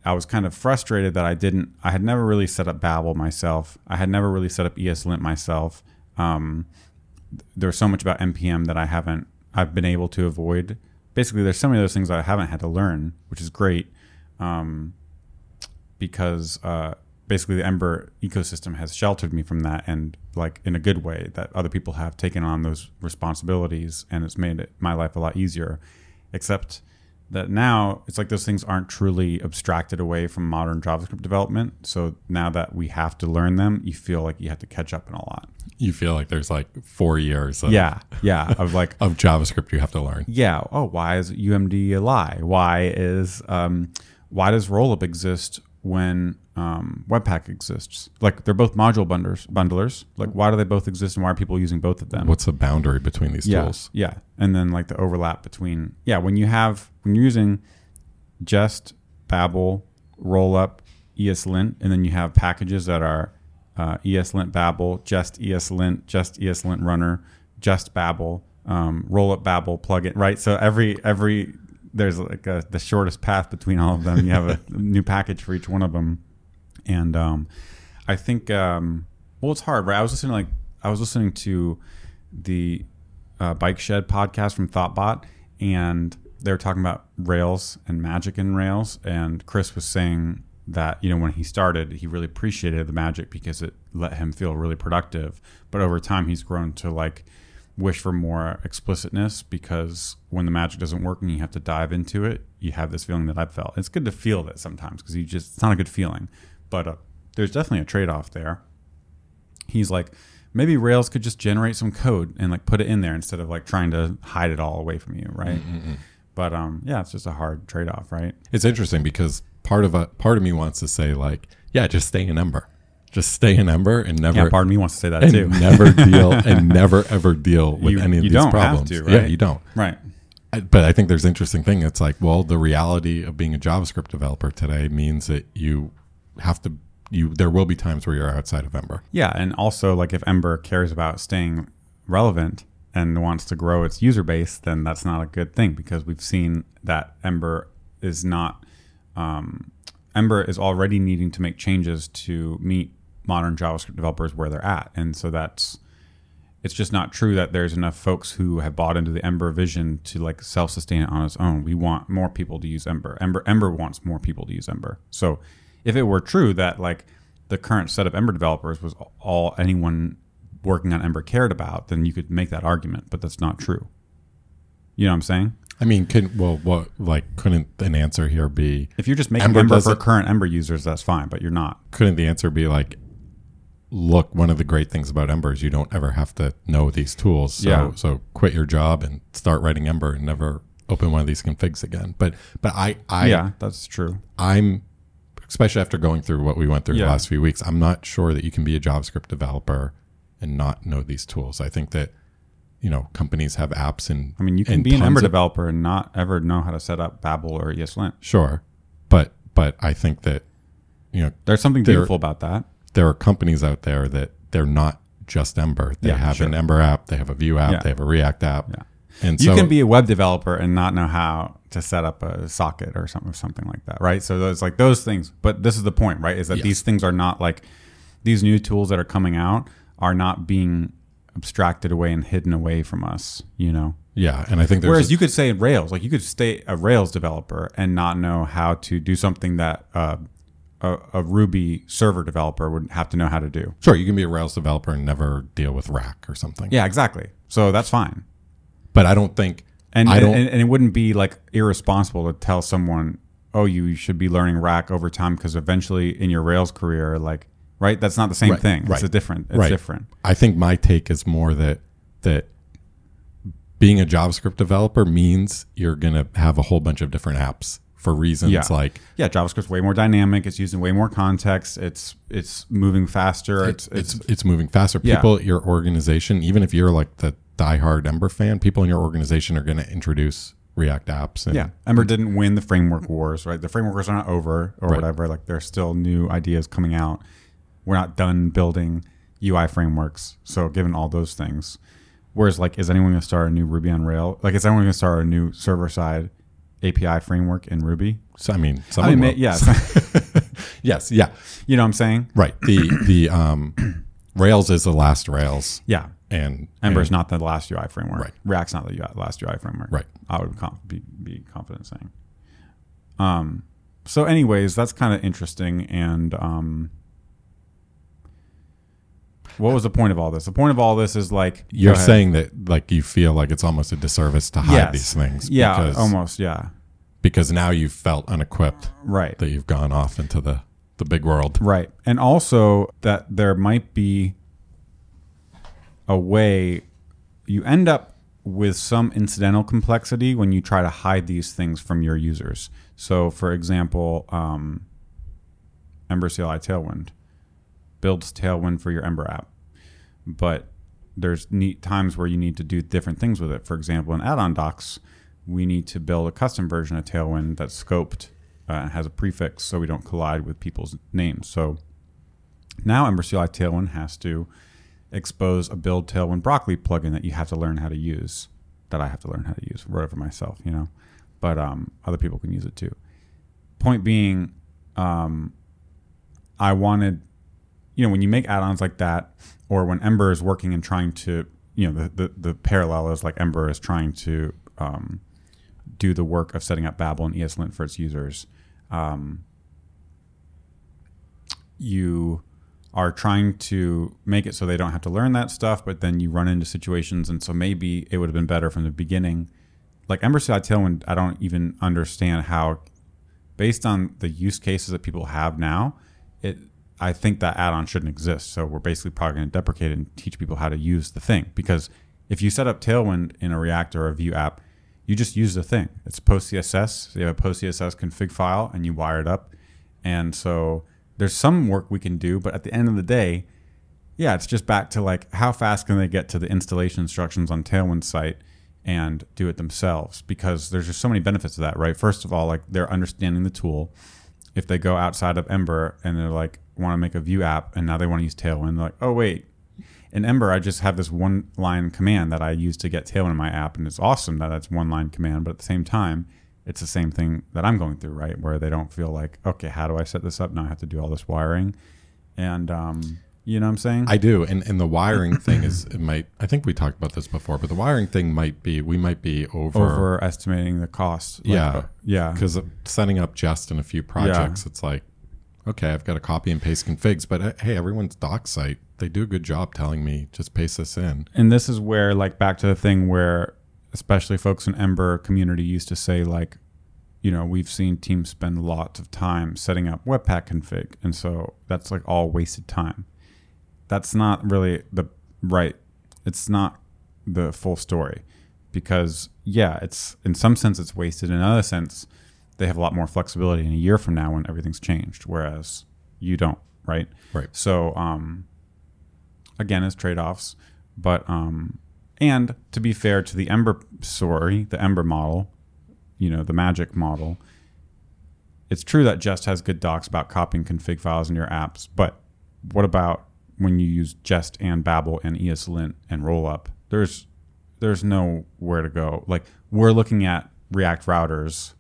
I was kind of frustrated that I didn't. I had never really set up Babel myself. I had never really set up ESLint myself. Um, there's so much about npm that I haven't. I've been able to avoid. Basically, there's so many of those things I haven't had to learn, which is great. Um, because uh, basically the Ember ecosystem has sheltered me from that, and like in a good way that other people have taken on those responsibilities, and it's made it, my life a lot easier. Except that now it's like those things aren't truly abstracted away from modern JavaScript development. So now that we have to learn them, you feel like you have to catch up in a lot. You feel like there's like four years of, Yeah, yeah, of like (laughs) of JavaScript you have to learn. yeah oh why is UMD a lie why is um, why does rollup exist when um, webpack exists. Like they're both module bundlers bundlers. Like why do they both exist and why are people using both of them? What's the boundary between these yeah tools? yeah. And then like the overlap between yeah when you have when you're using just babel rollup eslint and then you have packages that are uh, eslint babel just eslint just eslint runner just babel um, rollup babel plugin right? So every every there's like a, the shortest path between all of them. You have a (laughs) new package for each one of them. And um, I think um, well, it's hard, right? I was listening like I was listening to the uh, Bike Shed podcast from Thoughtbot, and they were talking about Rails and magic in Rails, and Chris was saying that you know when he started, he really appreciated the magic because it let him feel really productive, but over time he's grown to like wish for more explicitness because when the magic doesn't work and you have to dive into it, you have this feeling that I've felt. It's good to feel that sometimes because you just it's not a good feeling, but uh, there's definitely a trade off there. He's like, maybe Rails could just generate some code and like put it in there instead of like trying to hide it all away from you, right? But um, yeah, it's just a hard trade off, right? It's interesting because part of a part of me wants to say like, yeah, just stay a Ember, just stay in Ember and never. Yeah, part of me wants to say that and too. (laughs) never deal (laughs) and never ever deal with You- any of you these don't have problems. to, Yeah, you don't. right. I- But I think there's an interesting thing. It's like, well, the reality of being a JavaScript developer today means that you have to. You there will be times where you're outside of Ember. Yeah, and also like if Ember cares about staying relevant and wants to grow its user base, then that's not a good thing because we've seen that Ember is not um, Ember is already needing to make changes to meet modern JavaScript developers where they're at, and so that's it's just not true that there's enough folks who have bought into the Ember vision to like self-sustain it on its own. We want more people to use Ember. Ember Ember wants more people to use Ember. So if it were true that like the current set of Ember developers was all anyone working on Ember cared about, then you could make that argument, but that's not true. You know what I'm saying? I mean, can well, what like couldn't an answer here be? If you're just making Ember Ember, for current Ember users, that's fine, but you're not. Couldn't the answer be like, look, one of the great things about Ember is you don't ever have to know these tools. So Yeah. so quit your job and start writing Ember and never open one of these configs again. But but I I yeah, that's true. I'm especially after going through what we went through the last few weeks, I'm not sure that you can be a JavaScript developer and not know these tools. I think that you know companies have apps and I mean, you can be an Ember developer and not ever know how to set up Babel or ESLint. Sure, but but I think that you know There's something beautiful about that. There are companies out there that they're not just Ember. They Yeah, have an. Ember app, they have a Vue app, Yeah. they have a React app, Yeah. and You so can be a web developer and not know how to set up a socket or something, something like that, right? So there's like those things. But this is the point, right? Is that Yes. these things are not like these new tools that are coming out are not being abstracted away and hidden away from us, you know? yeah, and I think there's Whereas you could say Rails, like you could stay a Rails developer and not know how to do something that uh, a, a Ruby server developer would have to know how to do. sure you can be a Rails developer and never deal with Rack or something. Yeah, exactly. So that's fine. but I don't think And, I don't. and and it wouldn't be like irresponsible to tell someone, "Oh, you should be learning Rack over time," because eventually in your Rails career, like, right? That's not the same Right, thing. right. It's a different. It's Right. different. I think my take is more that that being a JavaScript developer means you're going to have a whole bunch of different apps for reasons Yeah. like Yeah, JavaScript's way more dynamic. It's using way more context. It's it's moving faster. It's it's it's, it's moving faster. Yeah. People at your organization, even if you're like the diehard Ember fan, people in your organization are going to introduce React apps. And, yeah. Ember didn't win the framework wars, right? The framework wars are not over or Right. whatever. Like there's still new ideas coming out. We're not done building UI frameworks. So given all those things, whereas like, is anyone going to start a new Ruby on Rail? Like, is anyone going to start a new server side API framework in Ruby? So, I mean, I someone mean, yes. (laughs) yes, yeah, you know what I'm saying? right. The the um, (clears throat) Rails is the last Rails, Yeah. and Ember is not the last UI framework. Right. React's not the UI, last UI framework. Right. I would com- be, be confident saying. Um, so, anyways, that's kind of interesting. And um, what was the point of all this? The point of all this is like You're saying that like you feel like it's almost a disservice to hide Yes. these things. Yeah, because, almost. Yeah. because now you've felt unequipped Right. that you've gone off into the the big world. Right. And also that there might be a way you end up with some incidental complexity when you try to hide these things from your users. So, for example, um, Ember CLI Tailwind builds Tailwind for your Ember app, but there's neat times where you need to do different things with it. For example, in add-on docs, we need to build a custom version of Tailwind that's scoped uh, and has a prefix so we don't collide with people's names. So now Ember CLI Tailwind has to expose a build Tailwind Broccoli plugin that you have to learn how to use. That I have to learn how to use. Wrote it for myself, you know, but um, other people can use it too. Point being, um, I wanted, you know, when you make add-ons like that, or when Ember is working and trying to, you know, the the, the parallel is like Ember is trying to um, do the work of setting up Babel and ESLint for its users. Um, you are trying to make it so they don't have to learn that stuff, but then you run into situations, and so maybe it would have been better from the beginning. Like Ember CLI Tailwind, I don't even understand how, based on the use cases that people have now, it I think that add-on shouldn't exist. So we're basically probably going to deprecate it and teach people how to use the thing. Because if you set up Tailwind in a React or a Vue app, you just use the thing. It's post CSS. So you have a post CSS config file and you wire it up. And so there's some work we can do, but at the end of the day, yeah, it's just back to like how fast can they get to the installation instructions on Tailwind's site and do it themselves? Because there's just so many benefits to that, right? First of all, like they're understanding the tool. If they go outside of Ember and they're like want to make a Vue app and now they want to use Tailwind, they're like, oh wait, in Ember I just have this one line command that I use to get Tailwind in my app, and it's awesome that that's one line command, but at the same time, it's the same thing that I'm going through, right? Where they don't feel like, okay, how do I set this up? Now I have to do all this wiring, and um, you know what I'm saying? I do, and and the wiring (laughs) thing is it might. I think we talked about this before, but the wiring thing might be we might be over, overestimating the cost. Like, yeah, uh, yeah, because setting up just in a few projects, it's like okay, I've got to copy and paste configs, but uh, hey, everyone's doc site they do a good job telling me just paste this in. and this is where like back to the thing where especially folks in ember community used to say like you know we've seen teams spend lots of time setting up webpack config and so that's like all wasted time that's not really the right it's not the full story because yeah it's in some sense it's wasted in another sense they have a lot more flexibility in a year from now when everything's changed whereas you don't right? Right. so um again as trade-offs but um and to be fair to the ember story the ember model you know the magic model it's true that jest has good docs about copying config files in your apps but what about when you use jest and babel and eslint and rollup? There's there's nowhere to go. Like we're looking at react routers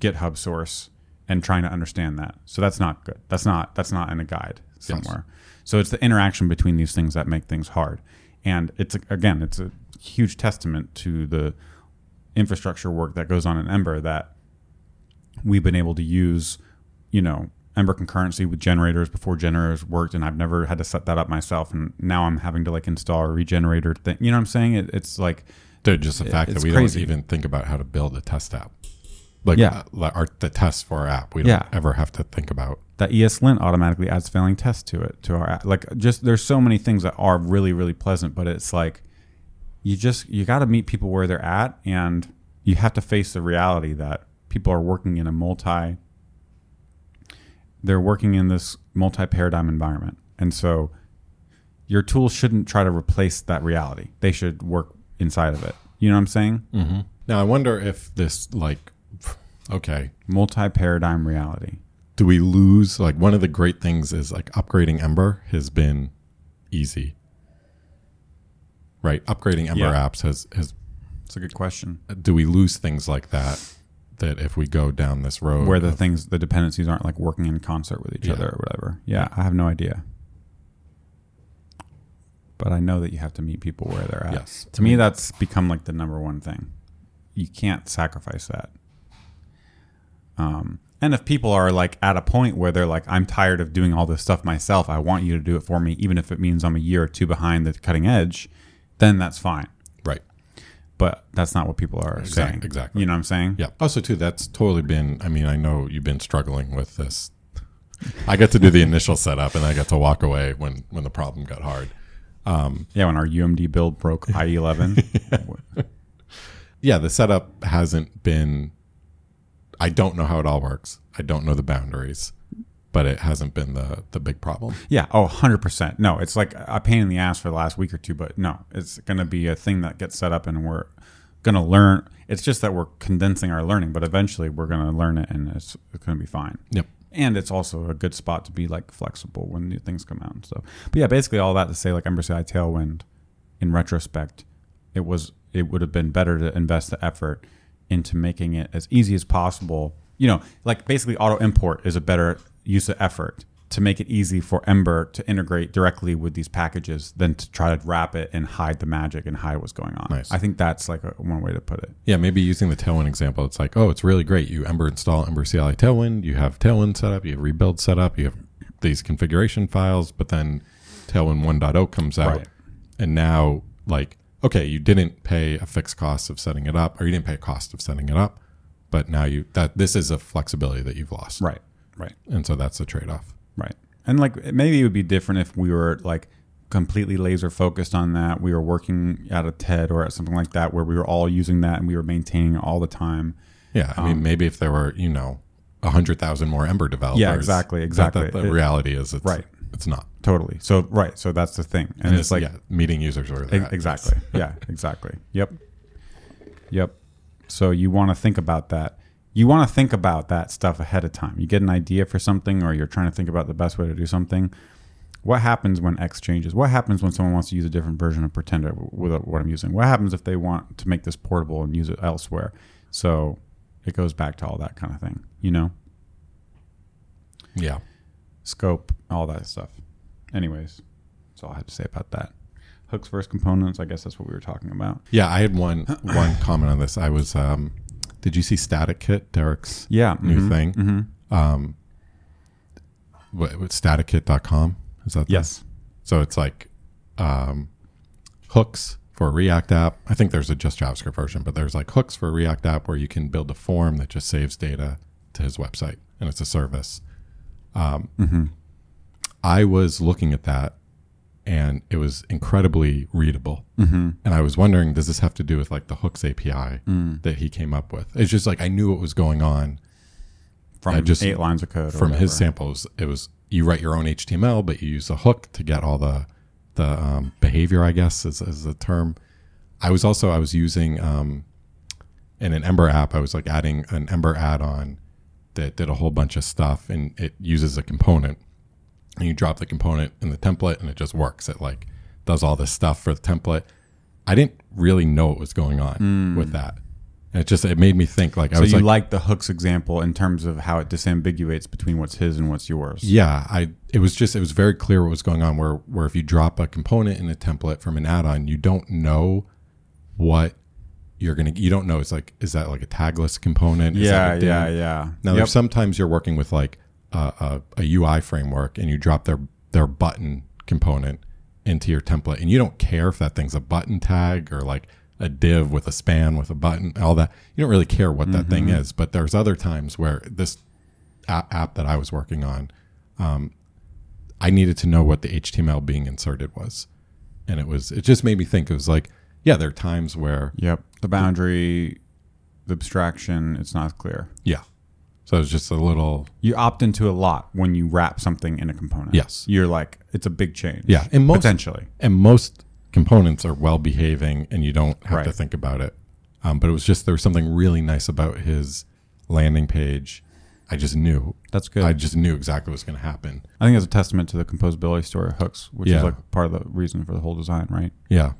github source and trying to understand that. So that's not good. That's not that's not in a guide somewhere. So it's the interaction between these things that make things hard. And it's a, again it's a huge testament to the infrastructure work that goes on in ember that we've been able to use you know ember concurrency with generators before generators worked and i've never had to set that up myself and now i'm having to like install a regenerator thing. You know what i'm saying? It, it's like dude, just the It- fact that we crazy. don't even think about how to build a test app, like Yeah. uh, our the tests for our app, we don't Yeah. ever have to think about. that ESLint automatically adds failing tests to it to our app. like just there's so many things that are really really pleasant but it's like you just you got to meet people where they're at and you have to face the reality that people are working in a multi they're working in this multi paradigm environment and so your tools shouldn't try to replace that reality they should work inside of it you know what i'm saying Mm-hmm. Now I wonder if this like, okay, multi paradigm reality. Do we lose like one of the great things is like upgrading Ember has been easy, right? Upgrading Ember Yeah. apps has has it's a good question. Do we lose things like that that if we go down this road where the of- things the dependencies aren't like working in concert with each Yeah. other or whatever. Yeah i have no idea. But i know that you have to meet people where they're at. Yes. to me that's become like the number one thing. You can't sacrifice that um, and if people are like at a point where they're like i'm tired of doing all this stuff myself. I want you to do it for me even if it means i'm a year or two behind the cutting edge then that's fine. Right. But that's not what people are Exact- saying. exactly. you know what i'm saying? Yeah. Also too that's totally been i mean i know you've been struggling with this. I got to do the initial setup and i got to walk away when when the problem got hard. Yeah when our umd build broke ie11 (laughs) yeah the setup hasn't been i don't know how it all works i don't know the boundaries but it hasn't been the the big problem Yeah, oh, 100%. No, it's like a pain in the ass for the last week or two, but no, it's going to be a thing that gets set up and we're going to learn. It's just that we're condensing our learning, but eventually we're going to learn it and it's, going to be fine. yep And it's also a good spot to be like flexible when new things come out and stuff. But yeah, basically all that to say like Ember CLI Tailwind, in retrospect, it was it would have been better to invest the effort into making it as easy as possible. You know, like basically auto import is a better use of effort to make it easy for Ember to integrate directly with these packages than to try to wrap it and hide the magic and hide what's going on. Nice. I think that's like a, one way to put it. Yeah, maybe using the Tailwind example, it's like, oh, it's really great. You Ember install Ember CLI Tailwind, you have Tailwind set up, you have rebuild set up, you have these configuration files, but then Tailwind 1.0 comes out, Right. and now like, okay, you didn't pay a fixed cost of setting it up, or you didn't pay a cost of setting it up, but now you that this is a flexibility that you've lost, Right. Right. and so that's the trade off. Right. And like maybe it would be different if we were like completely laser focused on that. We were working at a TED or at something like that where we were all using that and we were maintaining it all the time. Yeah, I Um, mean, maybe if there were, you know, a hundred thousand more Ember developers. Yeah, exactly, exactly. The, the It- reality is, it's Right. It's not, Totally. So right. So that's the thing. And, and it's, like yeah, meeting users where E-. Exactly. (laughs) yeah, exactly. Yep. Yep. So you want to think about that. You want to think about that stuff ahead of time. You get an idea for something or you're trying to think about the best way to do something. What happens when X changes? What happens when someone wants to use a different version of Pretender with what I'm using? What happens if they want to make this portable and use it elsewhere? So it goes back to all that kind of thing, you know? Yeah, Scope, all that stuff. Anyways, that's all I have to say about that. Hooks versus components, I guess that's what we were talking about. yeah. I had one (clears throat) one comment on this. I was, um, did you see StaticKit, Derek's Yeah. new mhm, thing? mhm. Um, what, what statickit.com is that? the- Yes. So it's like um, hooks for a React app. I think there's a just JavaScript version, but there's like hooks for a React app where you can build a form that just saves data to his website, and it's a service. Um, Mm-hmm. I was looking at that, and it was incredibly readable. Mm-hmm. And I was wondering, does this have to do with like the hooks API Mm. that he came up with? It's just like I knew what was going on From I just- eight lines of code. from his samples. It was you write your own HTML, but you use a hook to get all the the um, behavior. I guess is, is the term. I was also I was using um, in an Ember app. I was like adding an Ember add-on that did a whole bunch of stuff, and it uses a component. And you drop the component in the template, and it just works. It like does all this stuff for the template. I didn't really know what was going on mm. with that. And it just it made me think like I. So was you like, like, the hooks example in terms of how it disambiguates between what's his and what's yours. Yeah, I it was just it was very clear what was going on where where if you drop a component in a template from an add-on, you don't know what you're gonna you don't know it's like is that like a tagless component? Is Yeah, yeah, yeah. Now Yep. there's sometimes you're working with like a, a, a UI framework and you drop their their button component into your template and you don't care if that thing's a button tag or like a div with a span with a button all that you don't really care what that thing is but there's other times where this app, app that I was working on um, I needed to know what the HTML being inserted was and it was it just made me think it was like yeah there are times where Yep. The boundary, the abstraction, it's not clear. yeah so it's just a little You opt into a lot when you wrap something in a component. Yes. You're like, it's a big change. Yeah, and most- potentially. and most components are well behaving and you don't have to think about it um, but it was just there was something really nice about his landing page i just knew That's good. i just knew exactly what was going to happen I think it's a testament to the composability story of hooks, which Yeah. is like part of the reason for the whole design, right? yeah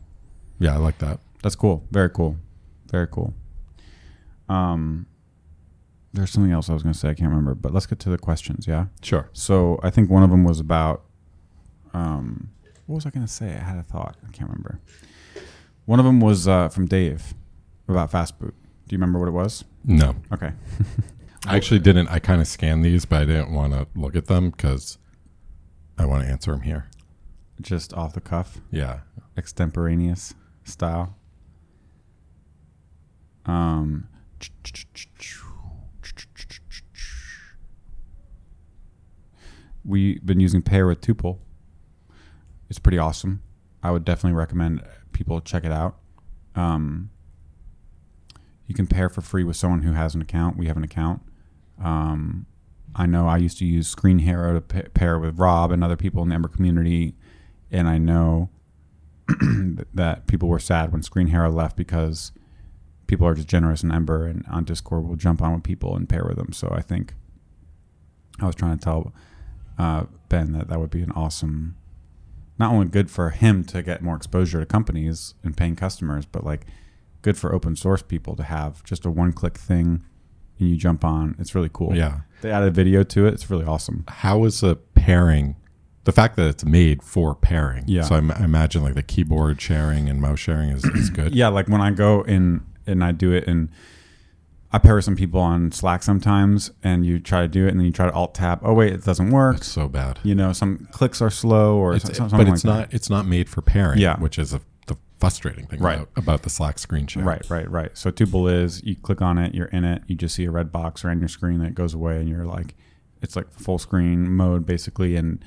yeah i like that That's cool. Very cool. Very cool. Um, there's something else I was going to say. I can't remember, but let's get to the questions. Yeah. sure So I think one of them was about. Um, what was I going to say? I had a thought. I can't remember. One of them was uh, from Dave about Fastboot. Do you remember what it was? no Okay. (laughs) i actually didn't i kind of scanned these but i didn't want to look at them because i want to answer them here Just off the cuff, yeah extemporaneous style. Um, we've been using Pair with Tuple. It's pretty awesome. I would definitely recommend people check it out. Um, you can pair for free with someone who has an account. We have an account. Um, I know I used to use Screenhero to pa- pair with Rob and other people in the Ember community, and I know (clears throat) that people were sad when Screenhero left because people are just generous in Ember and on Discord will jump on with people and pair with them. So I think I was trying to tell uh, Ben that that would be an awesome, not only good for him to get more exposure to companies and paying customers, but like good for open source people to have just a one click thing and you jump on. It's really cool. yeah They added video to it. It's really awesome. how is a pairing the fact that it's made for pairing Yeah. so I, I imagine like the keyboard sharing and mouse sharing is, is good (clears throat) Yeah, like when I go in and I do it and I pair with some people on Slack sometimes and you try to do it and then you try to alt tab. Oh wait, it doesn't work. it's so bad You know, some clicks are slow or It's- something but like it's that. not it's not made for pairing Yeah. which is a, the frustrating thing Right. about, about the slack screen share Right, right, right. So Tuple is you click on it, you're in it, you just see a red box around your screen that goes away, and you're like, it's like full screen mode basically, and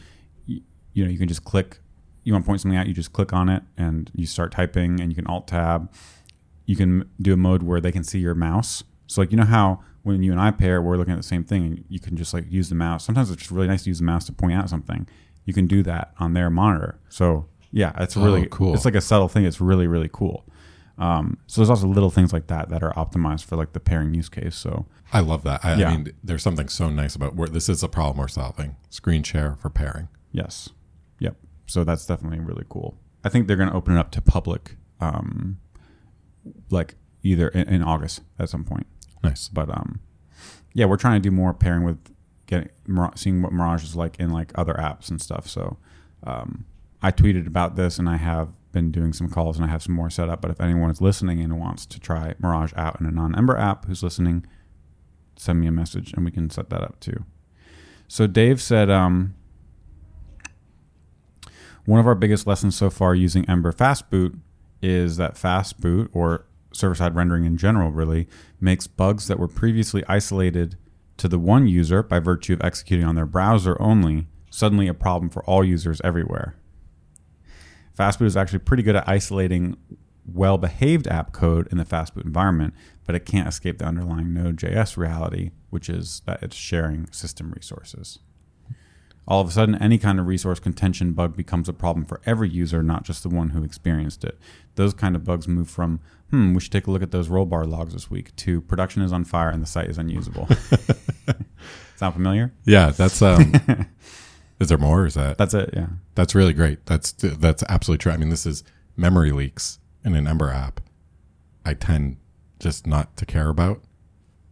y- you know you can just click. You want to point something out, you just click on it, and you start typing, and you can Alt Tab. You can do a mode where they can see your mouse. So like you know how when you and I pair, we're looking at the same thing, and you can just like use the mouse. Sometimes it's just really nice to use the mouse to point out something. You can do that on their monitor. So yeah, it's really cool. It's like a subtle thing. It's really really cool. Um, so there's also little things like that that are optimized for like the pairing use case. So I love that. I, Yeah. I mean, there's something so nice about where this is a problem we're solving. Screen share for pairing. yes, yep. So that's definitely really cool. I think they're going to open it up to public, um, like either in, in August at some point. Nice. But um, yeah, we're trying to do more pairing with getting seeing what Mirage is like in like other apps and stuff. So um, I tweeted about this, and I have been doing some calls, and I have some more set up. But if anyone is listening and wants to try Mirage out in a non-Ember app, who's listening, send me a message, and we can set that up too. So Dave said, um, one of our biggest lessons so far using Ember Fast Boot is that Fast Boot or server side rendering in general really makes bugs that were previously isolated to the one user by virtue of executing on their browser only suddenly a problem for all users everywhere. Fastboot is actually pretty good at isolating well behaved app code in the Fastboot environment, but it can't escape the underlying Node.js reality, which is that it's sharing system resources. All of a sudden, any kind of resource contention bug becomes a problem for every user, not just the one who experienced it. Those kind of bugs move from, hmm, we should take a look at those Rollbar logs this week, to production is on fire and the site is unusable. (laughs) Sound familiar? Yeah, that's um. (laughs) is there more? Or is that That's it, yeah. that's really great? That's that's absolutely true. I mean, this is memory leaks in an Ember app. I tend just not to care about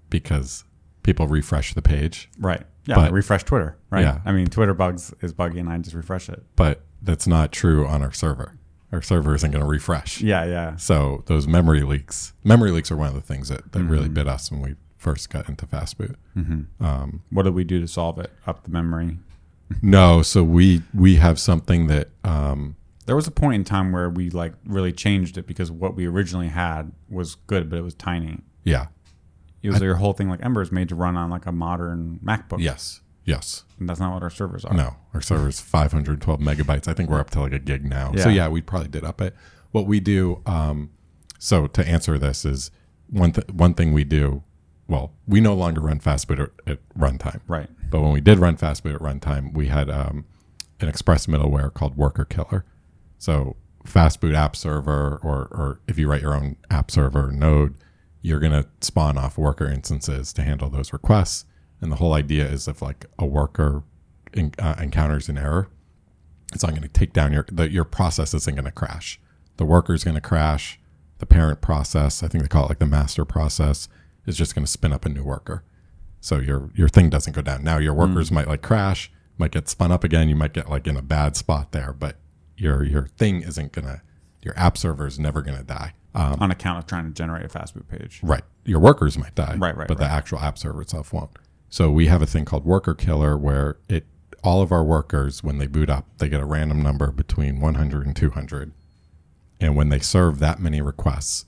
because people refresh the page, Right. Yeah, But- refresh Twitter, right? Yeah. I mean, Twitter bugs is buggy and I just refresh it. but that's not true on our server. Our server isn't going to refresh. Yeah, yeah. So those memory leaks, memory leaks are one of the things that, that really Mm-hmm. bit us when we first got into Fastboot. Um, What did we do to solve it? Up the memory. (laughs) no, so we we have something that um, There was a point in time where we like really changed it because what we originally had was good, but it was tiny. yeah, It was your whole thing like Ember is made to run on like a modern MacBook. yes, yes. And that's not what our servers are. No, our server is 512 megabytes. I think we're up to like a gig now. So Yeah. yeah, we probably did up it. What we do, um, so to answer this is one th- one thing we do. Well, we no longer run Fastboot at, at runtime. Right. But when we did run Fastboot at runtime, we had um, an Express middleware called Worker Killer. So Fastboot app server, or or if you write your own app server node, you're gonna spawn off worker instances to handle those requests. And the whole idea is if like a worker in, uh, encounters an error, it's not going to take down your the, your process isn't going to crash. The worker is going to crash. The parent process, I think they call it like the master process, is just going to spin up a new worker. So your your thing doesn't go down. Now your workers might like crash, might get spun up again. You might get like in a bad spot there, but your your thing isn't gonna. Your app server is never gonna die. Um, On account of trying to generate a Fastboot page. Right. Your workers might die. Right, right, But the actual app server itself won't. So we have a thing called Worker Killer where it all of our workers, when they boot up, they get a random number between 100 and 200. And when they serve that many requests,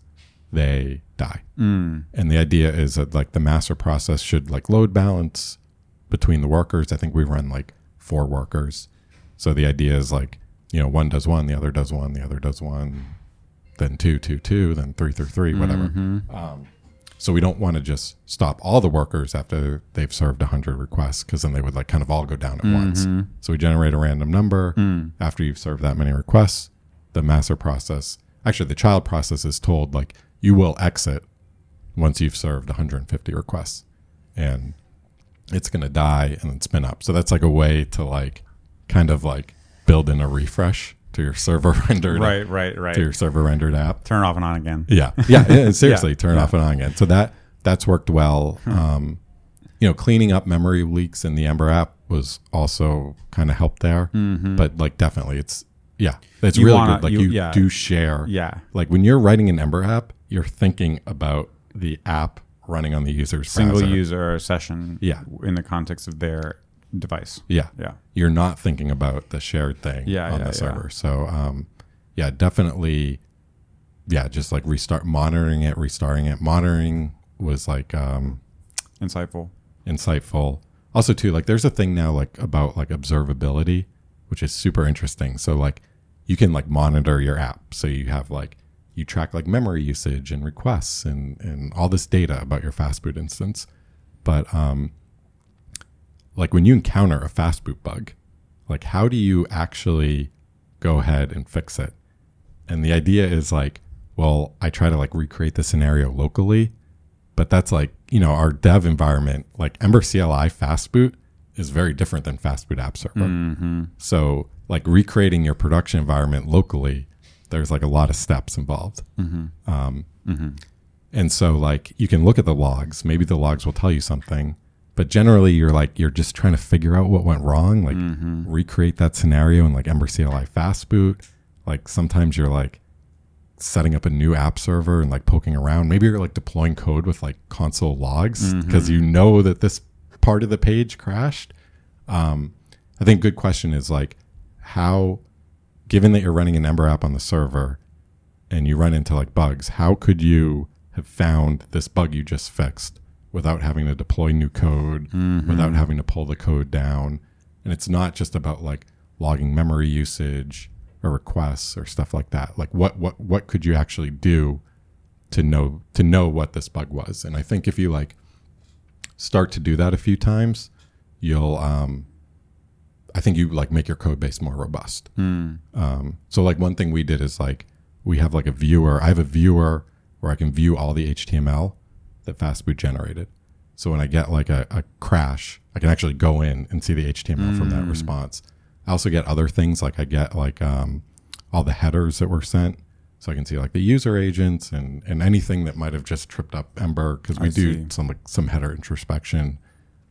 they die. Mm. And the idea is that like the master process should like load balance between the workers. I think we run like four workers. So the idea is like, you know, one does one, the other does one, the other does one, then two, two, two, then three, three, three, whatever. Um, so we don't want to just stop all the workers after they've served 100 requests because then they would like kind of all go down at once. Mm-hmm. So we generate a random number mm. after you've served that many requests. The master process, actually, the child process is told like you will exit once you've served 150 requests, and it's going to die and then spin up. So that's like a way to like kind of like build in a refresh to your server (laughs) rendered Right, right, right. to your server rendered app. Turn it off and on again. Yeah, yeah, yeah (laughs) seriously, Yeah, turn it off and on again. So that that's worked well. Um, you know, cleaning up memory leaks in the Ember app was also kind of helped there. But like, definitely, it's yeah, it's Mm-hmm. You really wanna- good. Like you- you, yeah. do share. Yeah. Like when you're writing an Ember app, you're thinking about the app running on the user's Single browser. user session Yeah. in the context of their device. Yeah. Yeah. You're not thinking about the shared thing Yeah, on yeah, the yeah. server. So, um, yeah, definitely. Yeah, just like restart, monitoring it, restarting it. Monitoring was like um, Insightful. insightful. Also, too, like there's a thing now like about like observability, which is super interesting. So like you can like monitor your app. So you have like you track like memory usage and requests and and all this data about your fastboot instance. But um like when you encounter a fastboot bug, like how do you actually go ahead and fix it? And the idea is like, well, I try to like recreate the scenario locally, but that's like, you know, our dev environment, like Ember CLI fastboot is very different than fastboot app server. Mm-hmm. So like recreating your production environment locally, there's like a lot of steps involved. Mm-hmm. Um, mm-hmm. and so like you can look at the logs, maybe the logs will tell you something, but generally you're like you're just trying to figure out what went wrong, like recreate that scenario in like Ember CLI fastboot. Like sometimes you're like setting up a new app server and like poking around. Maybe you're like deploying code with like console logs because you know that this part of the page crashed. Um, I think good question is like how, given that you're running an Ember app on the server and you run into like bugs, how could you have found this bug you just fixed without having to deploy new code, without having to pull the code down? And it's not just about like logging memory usage or requests or stuff like that. Like what what what could you actually do to know to know what this bug was? And I think if you like start to do that a few times, you'll um I think you like make your code base more robust. Um, so like one thing we did is like we have like a viewer. I have a viewer where I can view all the HTML that Fastboot generated. So when I get like a, a crash, I can actually go in and see the HTML from that response. I also get other things like I get like um, all the headers that were sent. So I can see like the user agents and, and anything that might have just tripped up Ember because we I do see. some like some header introspection.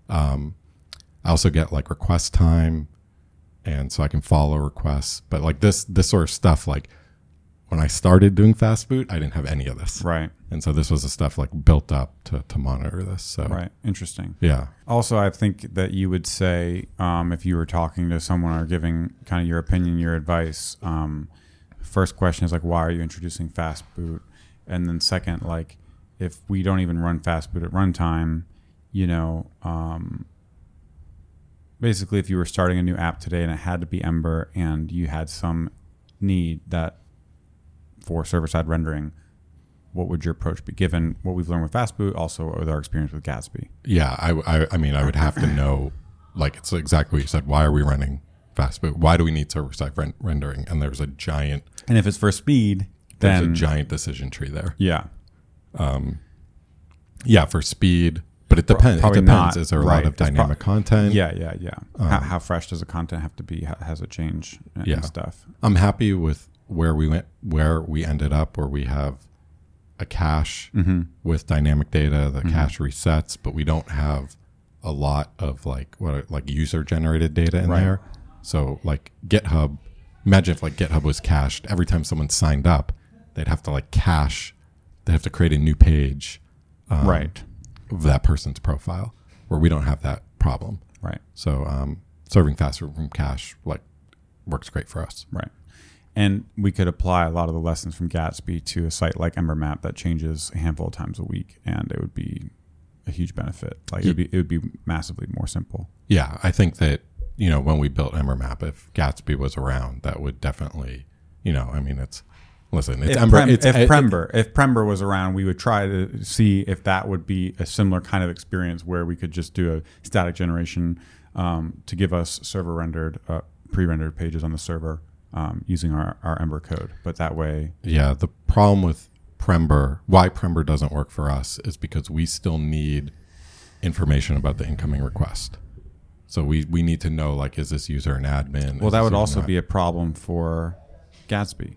Um, I also get like request time, and so I can follow requests. But like this this sort of stuff, like when I started doing Fastboot, I didn't have any of this, Right. and so this was the stuff like built up to to monitor this. So Right. Interesting. yeah, Also, I think that you would say, um, if you were talking to someone or giving kind of your opinion, your advice, um, first question is like, why are you introducing fast boot? And then second, like, if we don't even run fast boot at runtime, you know, um, basically, if you were starting a new app today and it had to be Ember and you had some need that for server side rendering, what would your approach be given what we've learned with Fastboot, also with our experience with Gatsby? yeah. I, I I mean I would have to know, like it's exactly what you said. Why are we running Fastboot? Why do we need server side ren- rendering? And there's a giant And if it's for speed, there's then a giant decision tree there. yeah, um, Yeah, for speed, but it depends. It depends. not, Is there a right. lot of dynamic prob- content? yeah, yeah, yeah. how, um, how fresh does the content have to be? How, has it changed and Yeah. stuff? I'm happy with where we went, where we ended up, where we have a cache Mm-hmm. with dynamic data. The cache resets, but we don't have a lot of like what like user generated data in Right. there. So like GitHub, imagine if like GitHub was cached every time someone signed up, they'd have to like cache. they'd have to create a new page um, right, of that person's profile, where we don't have that problem. right, So um, serving faster from cache like works great for us. right. And we could apply a lot of the lessons from Gatsby to a site like EmberMap that changes a handful of times a week, and it would be a huge benefit. Like it would be, it would be massively more simple. Yeah, I think that you know when we built EmberMap, if Gatsby was around, that would definitely, you know, I mean, it's listen, it's if, Ember, Prem, it's if it- Prember, if Prember was around, we would try to see if that would be a similar kind of experience where we could just do a static generation um, to give us server rendered, uh, pre-rendered pages on the server um, using our, our Ember code. But that way, yeah. The problem with Prember, why Prember doesn't work for us, is because we still need information about the incoming request. So we we need to know like, is this user an admin? well, Is that would also not? be a problem for Gatsby.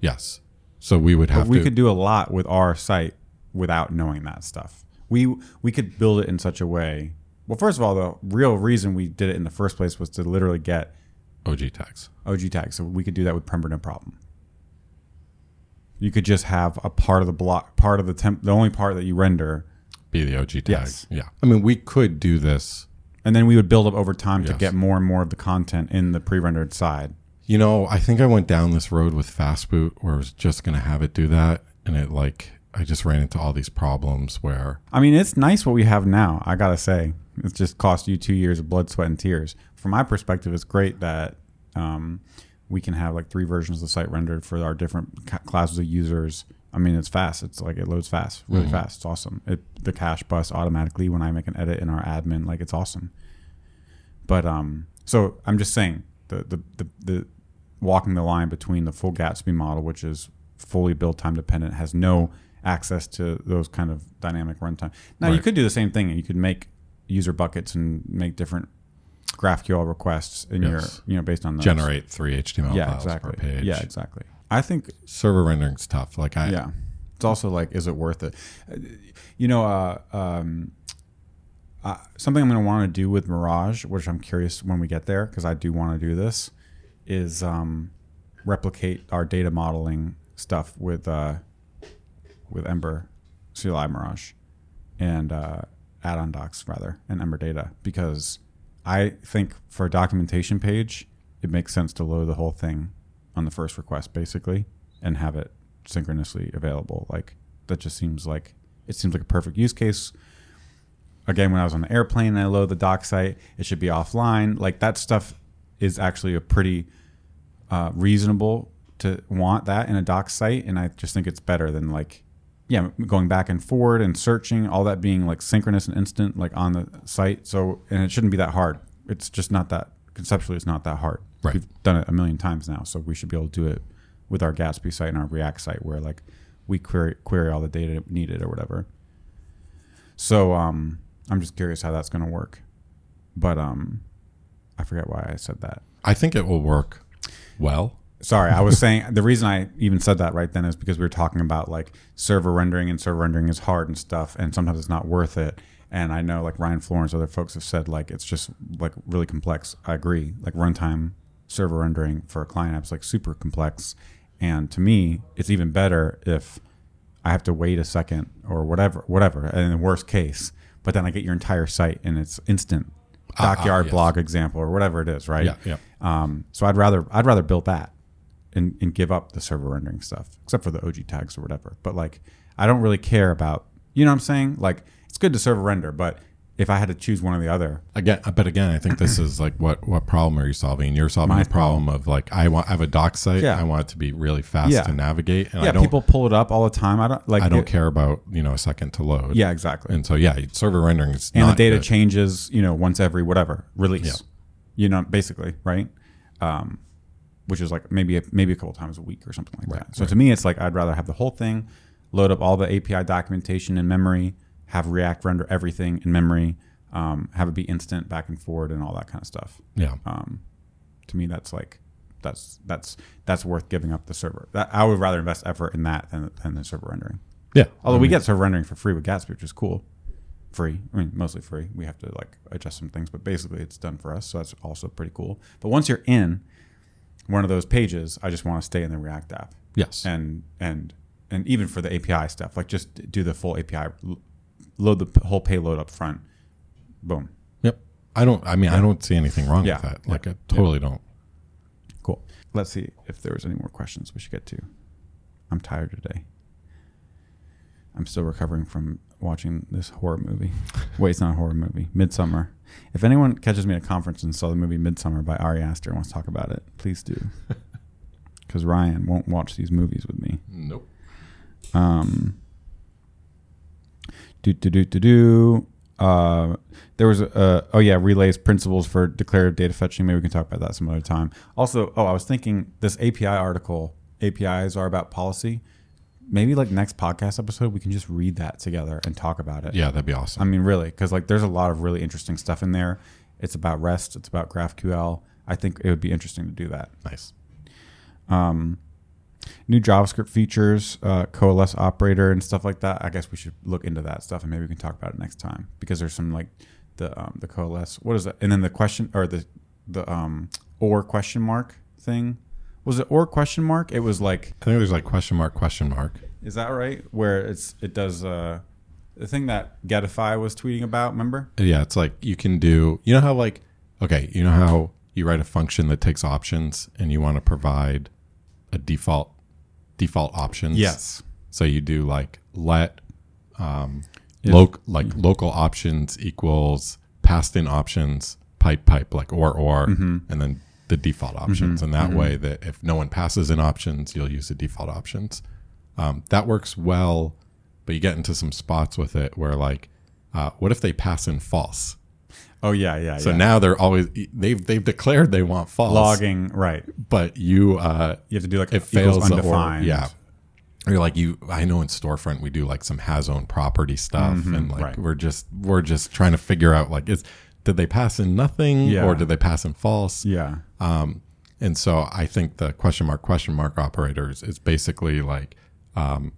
yes. So we would have But we to. could do a lot with our site without knowing that stuff. We we could build it in such a way. Well, first of all, the real reason we did it in the first place was to literally get OG tags. OG tags. So we could do that with Prember no problem. You could just have a part of the block, part of the temp, the only part that you render, Be the OG tag. Yes. Yeah. I mean, we could do this. and then we would build up over time to get more and more of the content in the pre-rendered side. You know, I think I went down this road with Fastboot where I was just going to have it do that. And it like, I just ran into all these problems where, I mean, it's nice what we have now. I gotta say, It just cost you two years of blood, sweat, and tears. From my perspective, it's great that um, we can have like three versions of the site rendered for our different ca- classes of users. I mean, it's fast. It's like it loads fast, really fast. It's awesome. It the cache bus automatically when I make an edit in our admin. Like it's awesome. But um, so I'm just saying the the the, the walking the line between the full Gatsby model, which is fully build time dependent, has no access to those kind of dynamic runtime. Now you could do the same thing, and you could make user buckets and make different GraphQL requests in Yes. your you know based on those. Generate three HTML yeah files exactly per page. yeah exactly. I think Server rendering's tough. Like I, yeah. It's also like, is it worth it? You know, uh, um, uh, something I'm going to want to do with Mirage, which I'm curious when we get there, because I do want to do this, is um, replicate our data modeling stuff with uh, with Ember CLI Mirage and uh, add-on docs rather and Ember Data because I think for a documentation page, it makes sense to load the whole thing on the first request basically and have it synchronously available. Like that just seems like it seems like a perfect use case. Again, when I was on the airplane and I load the doc site, it should be offline. Like that stuff is actually a pretty uh, reasonable to want that in a doc site, and I just think it's better than like yeah going back and forward and searching all that being like synchronous and instant like on the site. So and it shouldn't be that hard. It's just not that conceptually. It's not that hard. Right. We've done it a million times now, so we should be able to do it with our Gatsby site and our React site, where like we query query all the data needed or whatever. So um, I'm just curious how that's going to work, but um, I forget why I said that. I think it will work well. Sorry, I was saying the reason I even said that right then is because we were talking about like server rendering and server rendering is hard and stuff, and sometimes it's not worth it. And I know like Ryan Florence, other folks have said like it's just like really complex. I agree. Like runtime server rendering for a client app is like super complex, and to me, it's even better if I have to wait a second or whatever, whatever. And in the worst case, but then I get your entire site and it's instant. Ah, ah, Dockyard yes. blog example or whatever it is, right? Yeah, yeah. Um, so I'd rather I'd rather build that and, and give up the server rendering stuff, except for the OG tags or whatever. But like, I don't really care about you know what I'm saying. Like, it's good to server render, but if I had to choose one or the other, Again, but again, I think this is like what what problem are you solving? You're solving My the problem of like I want I have a doc site. Yeah. I want it to be really fast Yeah. to navigate, and yeah, I don't people pull it up all the time. I don't like. I don't it- care about you know a second to load. Yeah, exactly. and so yeah, server rendering is and the data good. changes, you know, once every whatever release. Yeah. You know, basically, right? Um, which is like maybe a, maybe a couple times a week or something like Right, that. So to me, it's like I'd rather have the whole thing, load up all the API documentation in memory, have React render everything in memory, um, have it be instant back and forward, and all that kind of stuff. Yeah, Um, to me, that's like that's that's that's worth giving up the server. That, I would rather invest effort in that than, than the server rendering. yeah. Although I we get server rendering for free with Gatsby, which is cool. Free. I mean, mostly free. We have to like adjust some things, but basically it's done for us. So that's also pretty cool. But once you're in one of those pages, I just want to stay in the React app. yes, And and and even for the API stuff, like just do the full API, load the whole payload up front. Boom. yep. I don't. I mean, I don't see anything wrong Yeah, with that. yeah, Like, I totally don't. Cool. Let's see if there was any more questions we should get to. I'm tired today. I'm still recovering from watching this horror movie. Wait, it's not a horror movie. Midsommar. If anyone catches me at a conference and saw the movie Midsommar by Ari Aster and wants to talk about it, please do. (laughs) Because Ryan won't watch these movies with me. Nope. Um, do do do do do. Uh, there was a oh yeah Relay's principles for declarative data fetching. Maybe we can talk about that some other time. Also, oh I was thinking this API article. APIs are about policy. Maybe like next podcast episode we can just read that together and talk about it. Yeah, that'd be awesome. I mean really because like there's a lot of really interesting stuff in there. It's about REST. It's about GraphQL. I think it would be interesting to do that nice. um, new JavaScript features, uh, coalesce operator and stuff like that. I guess we should look into that stuff and maybe we can talk about it next time because there's some like the um, the coalesce. What is it? And then the question or the the um, or question mark thing. Was it or question mark? It was like I think there's like question mark question mark. is that right? Where it's it does uh, the thing that Getify was tweeting about. Remember? Yeah, it's like you can do. You know how like okay, you know how you write a function that takes options and you want to provide a default default options. Yes. So you do like let um, If- loc like local options equals passed in options, pipe, pipe, like or, or, Mm-hmm. and then the default options. And that way, that if no one passes in options, you'll use the default options. Um, that works well, but you get into some spots with it where, like, uh, what if they pass in false? Oh yeah, yeah. So yeah. now they're always they've they've declared they want false logging right. but you uh, You have to do like it fails the or, undefined. yeah. Or like you, I know in storefront we do like some has own property stuff, and like right. we're just we're just trying to figure out like is did they pass in nothing Yeah. or did they pass in false? Yeah. Um, and so I think the question mark question mark operators is basically like um,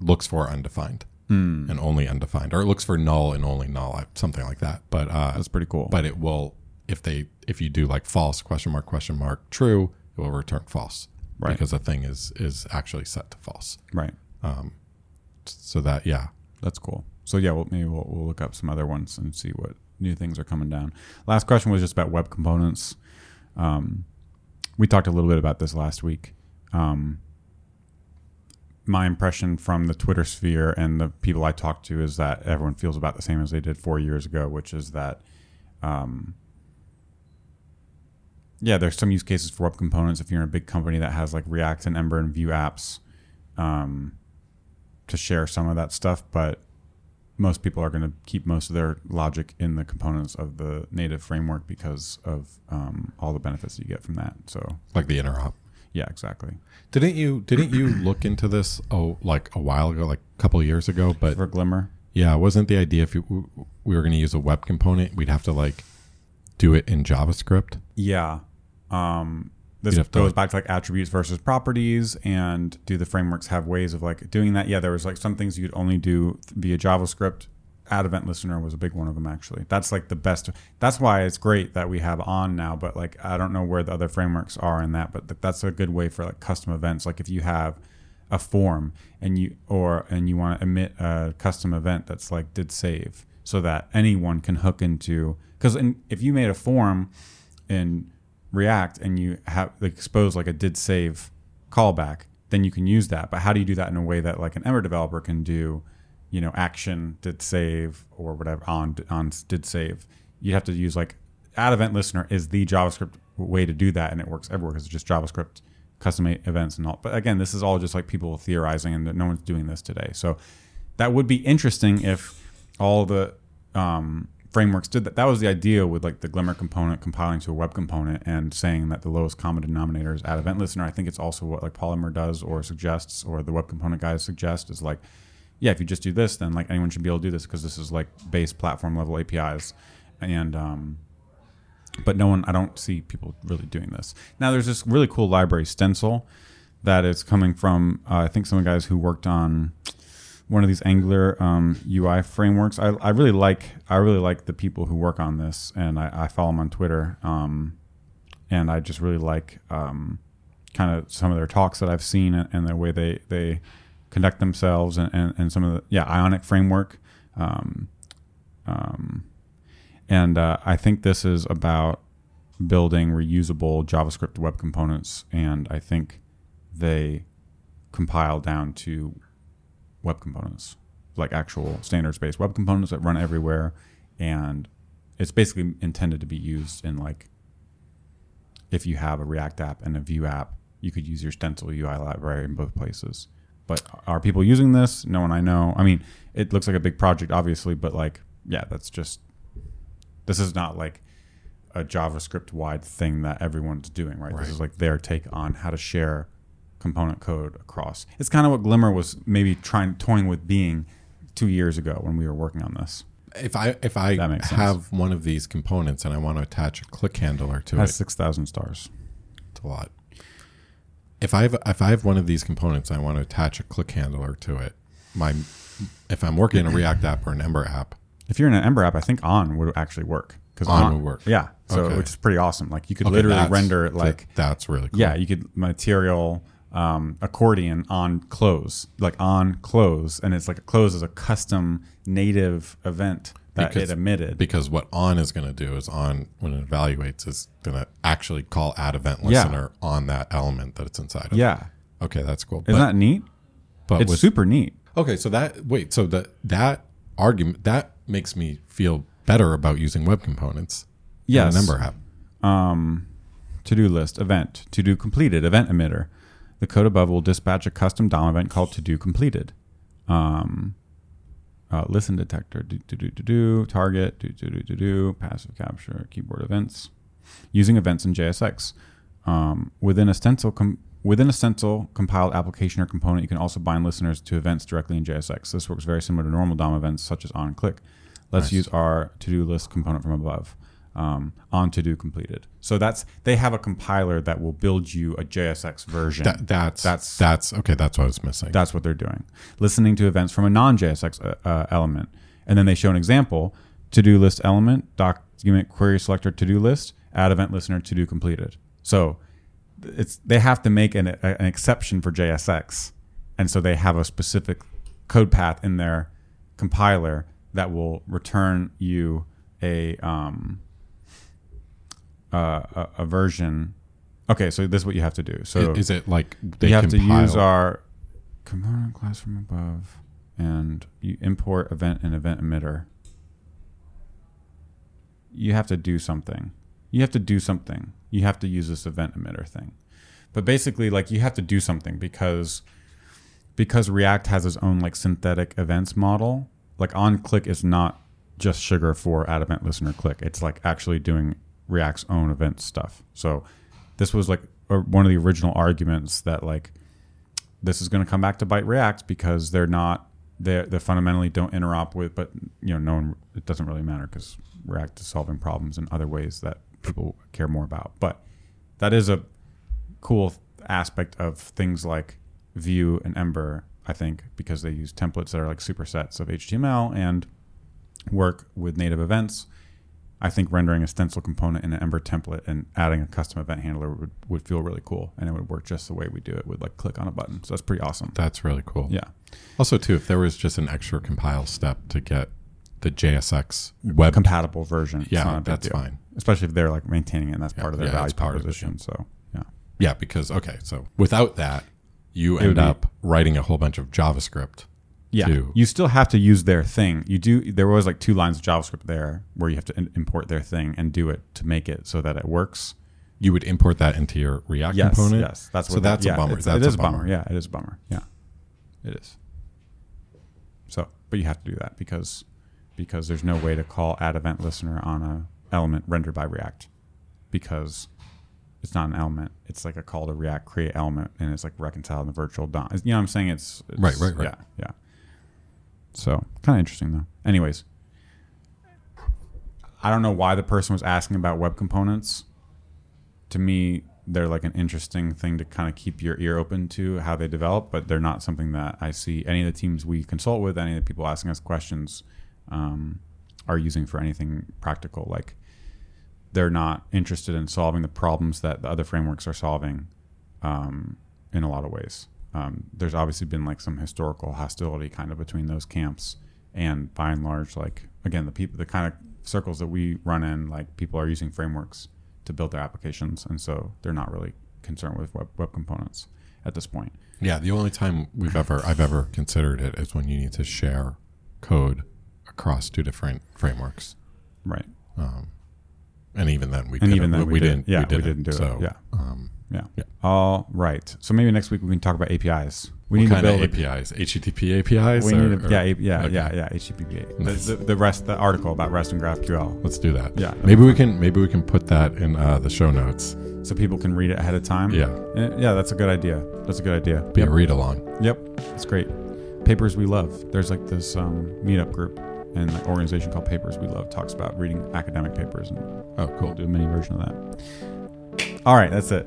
looks for undefined Hmm. and only undefined, or it looks for null and only null, something like that. But uh, That's pretty cool. but it will if they if you do like false question mark question mark true, it will return false Right. because the thing is is actually set to false. right. So that yeah, That's cool. So yeah, well, maybe we'll, we'll look up some other ones and see what new things are coming down. Last question was just about web components. Um, we talked a little bit about this last week. Um, my impression from the Twitter sphere and the people I talked to is that everyone feels about the same as they did four years ago, which is that, um, yeah, there's some use cases for web components. If you're in a big company that has like React and Ember and Vue apps, um, to share some of that stuff, but most people are going to keep most of their logic in the components of the native framework because of um, all the benefits you get from that. So like the interop. yeah, exactly. Didn't you didn't you look into this oh like a while ago, like a couple of years ago? But For Glimmer, yeah, wasn't the idea if you, we were going to use a web component, we'd have to like do it in JavaScript? yeah. Um, this You'd to, goes like- back to like attributes versus properties, and do the frameworks have ways of like doing that? Yeah, there was like some things you'd only do via JavaScript. Add event listener was a big one of them actually. That's like the best. That's why it's great that we have on now. But like I don't know where the other frameworks are in that, but that's a good way for like custom events. Like if you have a form and you or and you want to emit a custom event that's like did save so that anyone can hook into because if you made a form in React and you have like, expose like a did save callback, then you can use that. But how do you do that in a way that like an Ember developer can do? You know, action did save or whatever on on did save. You'd have to use like add event listener is the JavaScript way to do that, and it works everywhere because it's just JavaScript custom events and all. But again, this is all just like people theorizing, and no one's doing this today. So that would be interesting if all the um, frameworks did that. That was the idea with like the Glimmer component compiling to a web component and saying that the lowest common denominator is add event listener. I think it's also what like Polymer does or suggests, or the web component guys suggest is like, yeah, if you just do this, then like anyone should be able to do this because this is like base platform level APIs, and um, but no one, I don't see people really doing this. Now, there's this really cool library stencil that is coming from, uh, I think, some of the guys who worked on one of these Angular um, UI frameworks. I, I really like, I really like the people who work on this, and I, I follow them on Twitter. Um, and I just really like um, kind of some of their talks that I've seen and, and the way they they conduct themselves, and, and, and some of the yeah Ionic framework. Um, um, and uh, I think this is about building reusable JavaScript web components, and I think they compile down to web components, like actual standards-based web components that run everywhere, and it's basically intended to be used in like if you have a React app and a Vue app, you could use your Stencil UI library in both places. But are people using this? No one I know. I mean, it looks like a big project, obviously, but like, yeah, that's just this is not like a JavaScript wide thing that everyone's doing, right? Right. This is like their take on how to share component code across. It's kind of what Glimmer was maybe trying toying with being two years ago when we were working on this. If I if I That makes sense. have one of these components and I want to attach a click handler to It has it, six thousand stars. it's a lot. If I have if I have one of these components, and I want to attach a click handler to it. My if I'm working in a React app or an Ember app, If you're in an Ember app, I think on would actually work because On would work. Yeah, so Okay. which is pretty awesome. Like you could okay, literally render it like that's really cool. yeah, you could material um, accordion on close like on close, and it's like a close is a custom native event that Because- it emitted. because what on is going to do is on when it evaluates is going to actually call add event Yeah. listener on that element that it's inside of. yeah, Okay, that's cool. isn't that neat? but It's with, super neat. okay, so that wait, so that that argument that makes me feel better about using web components. Yes. number app. um, to-do list event to-do completed event emitter the code above will dispatch a custom dom event called to-do completed. Um, uh, listen decorator do do do do do target do do do do do passive capture keyboard events using events in JSX um, within a stencil com- within a stencil compiled application or component you can also bind listeners to events directly in JSX this works very similar to normal DOM events such as on click. Let's Nice. use our to-do list component from above um, on to-do completed so that's they have a compiler that will build you a JSX version That, that's That's- that's okay. That's what I was missing. that's what they're doing. Listening to events from a non JSX uh, uh, element. And then they show an example to do list element, document query selector to do list, add event listener to do completed. So it's they have to make an, a, an exception for JSX. And so they have a specific code path in their compiler that will return you a, um, uh, a, a version. Okay, so this is what you have to do. So I- is it like they you have to use our component class from above and you import event and event emitter. You have to do something. You have to do something. You have to use this event emitter thing. But basically like you have to do something because because react has its own like synthetic events model. Like on click is not just sugar for add event listener click. It's like actually doing react's own event stuff so this was like one of the original arguments that like this is going to come back to bite react because they're not they they fundamentally don't interop with but you know no one it doesn't really matter because react is solving problems in other ways that people care more about but that is a cool aspect of things like Vue and Ember, I think, because they use templates that are like supersets of HTML and work with native events. I think rendering a stencil component in an Ember template and adding a custom event handler would, would feel really cool, and it would work just the way we do it with like click on a button. So that's pretty awesome. That's really cool. Yeah, Also, too, if there was just an extra compile step to get the JSX web compatible version. Yeah, not a big that's deal. fine. Especially if they're like maintaining it, and that's Yeah, part of their yeah, value it, proposition. So yeah, Yeah, because okay, so without that, you would end be- up writing a whole bunch of JavaScript. Yeah, to- you still have to use their thing. You do. There was like two lines of JavaScript there where you have to in- import their thing and do it to make it so that it works. You would import that into your React Yes, component. yes, that's so what. that's that, a yeah, bummer. That's it is a a bummer. bummer. Yeah, it is a bummer. Yeah, it is. So, but you have to do that because because there's no way to call add event listener on a element rendered by React because it's not an element. It's like a call to React create element and it's like reconciled in the virtual DOM. You know what I'm saying? It's, it's Right, right, right. Yeah, yeah. So kind of interesting though. Anyways, I don't know why the person was asking about web components. To me, they're like an interesting thing to kind of keep your ear open to how they develop, but they're not something that I see any of the teams we consult with, any of the people asking us questions, um, are using for anything practical. Like they're not interested in solving the problems that the other frameworks are solving um, in a lot of ways. Um, there's obviously been like some historical hostility kind of between those camps, and by and large, like again, the people, the kind of circles that we run in, like people are using frameworks to build their applications, and so they're not really concerned with web, web components at this point. Yeah, the only time we've ever I've ever considered it is when you need to share code across two different frameworks, Right. and even then we And even then we, didn't. didn't. Yeah, we didn't, didn't do so, it. Yeah. Um, Yeah. Yeah. All right. So maybe next week we can talk about APIs. We what need to build APIs? HTTP APIs? We or- need to, yeah, yeah, okay. yeah, yeah, HTTP. Nice. The, the, the rest, the article about REST and GraphQL, Let's do that. Yeah, maybe we can maybe we can put that in uh, the show notes. so people can read it ahead of time. Yeah, Eh, yeah, that's a good idea. That's a good idea. be Yep. a read along. Yep, that's great. Papers we love. There's like this um, meetup group and like organization called Papers We Love talks about reading academic papers and Oh, we'll cool. do a mini version of that. All right, that's it.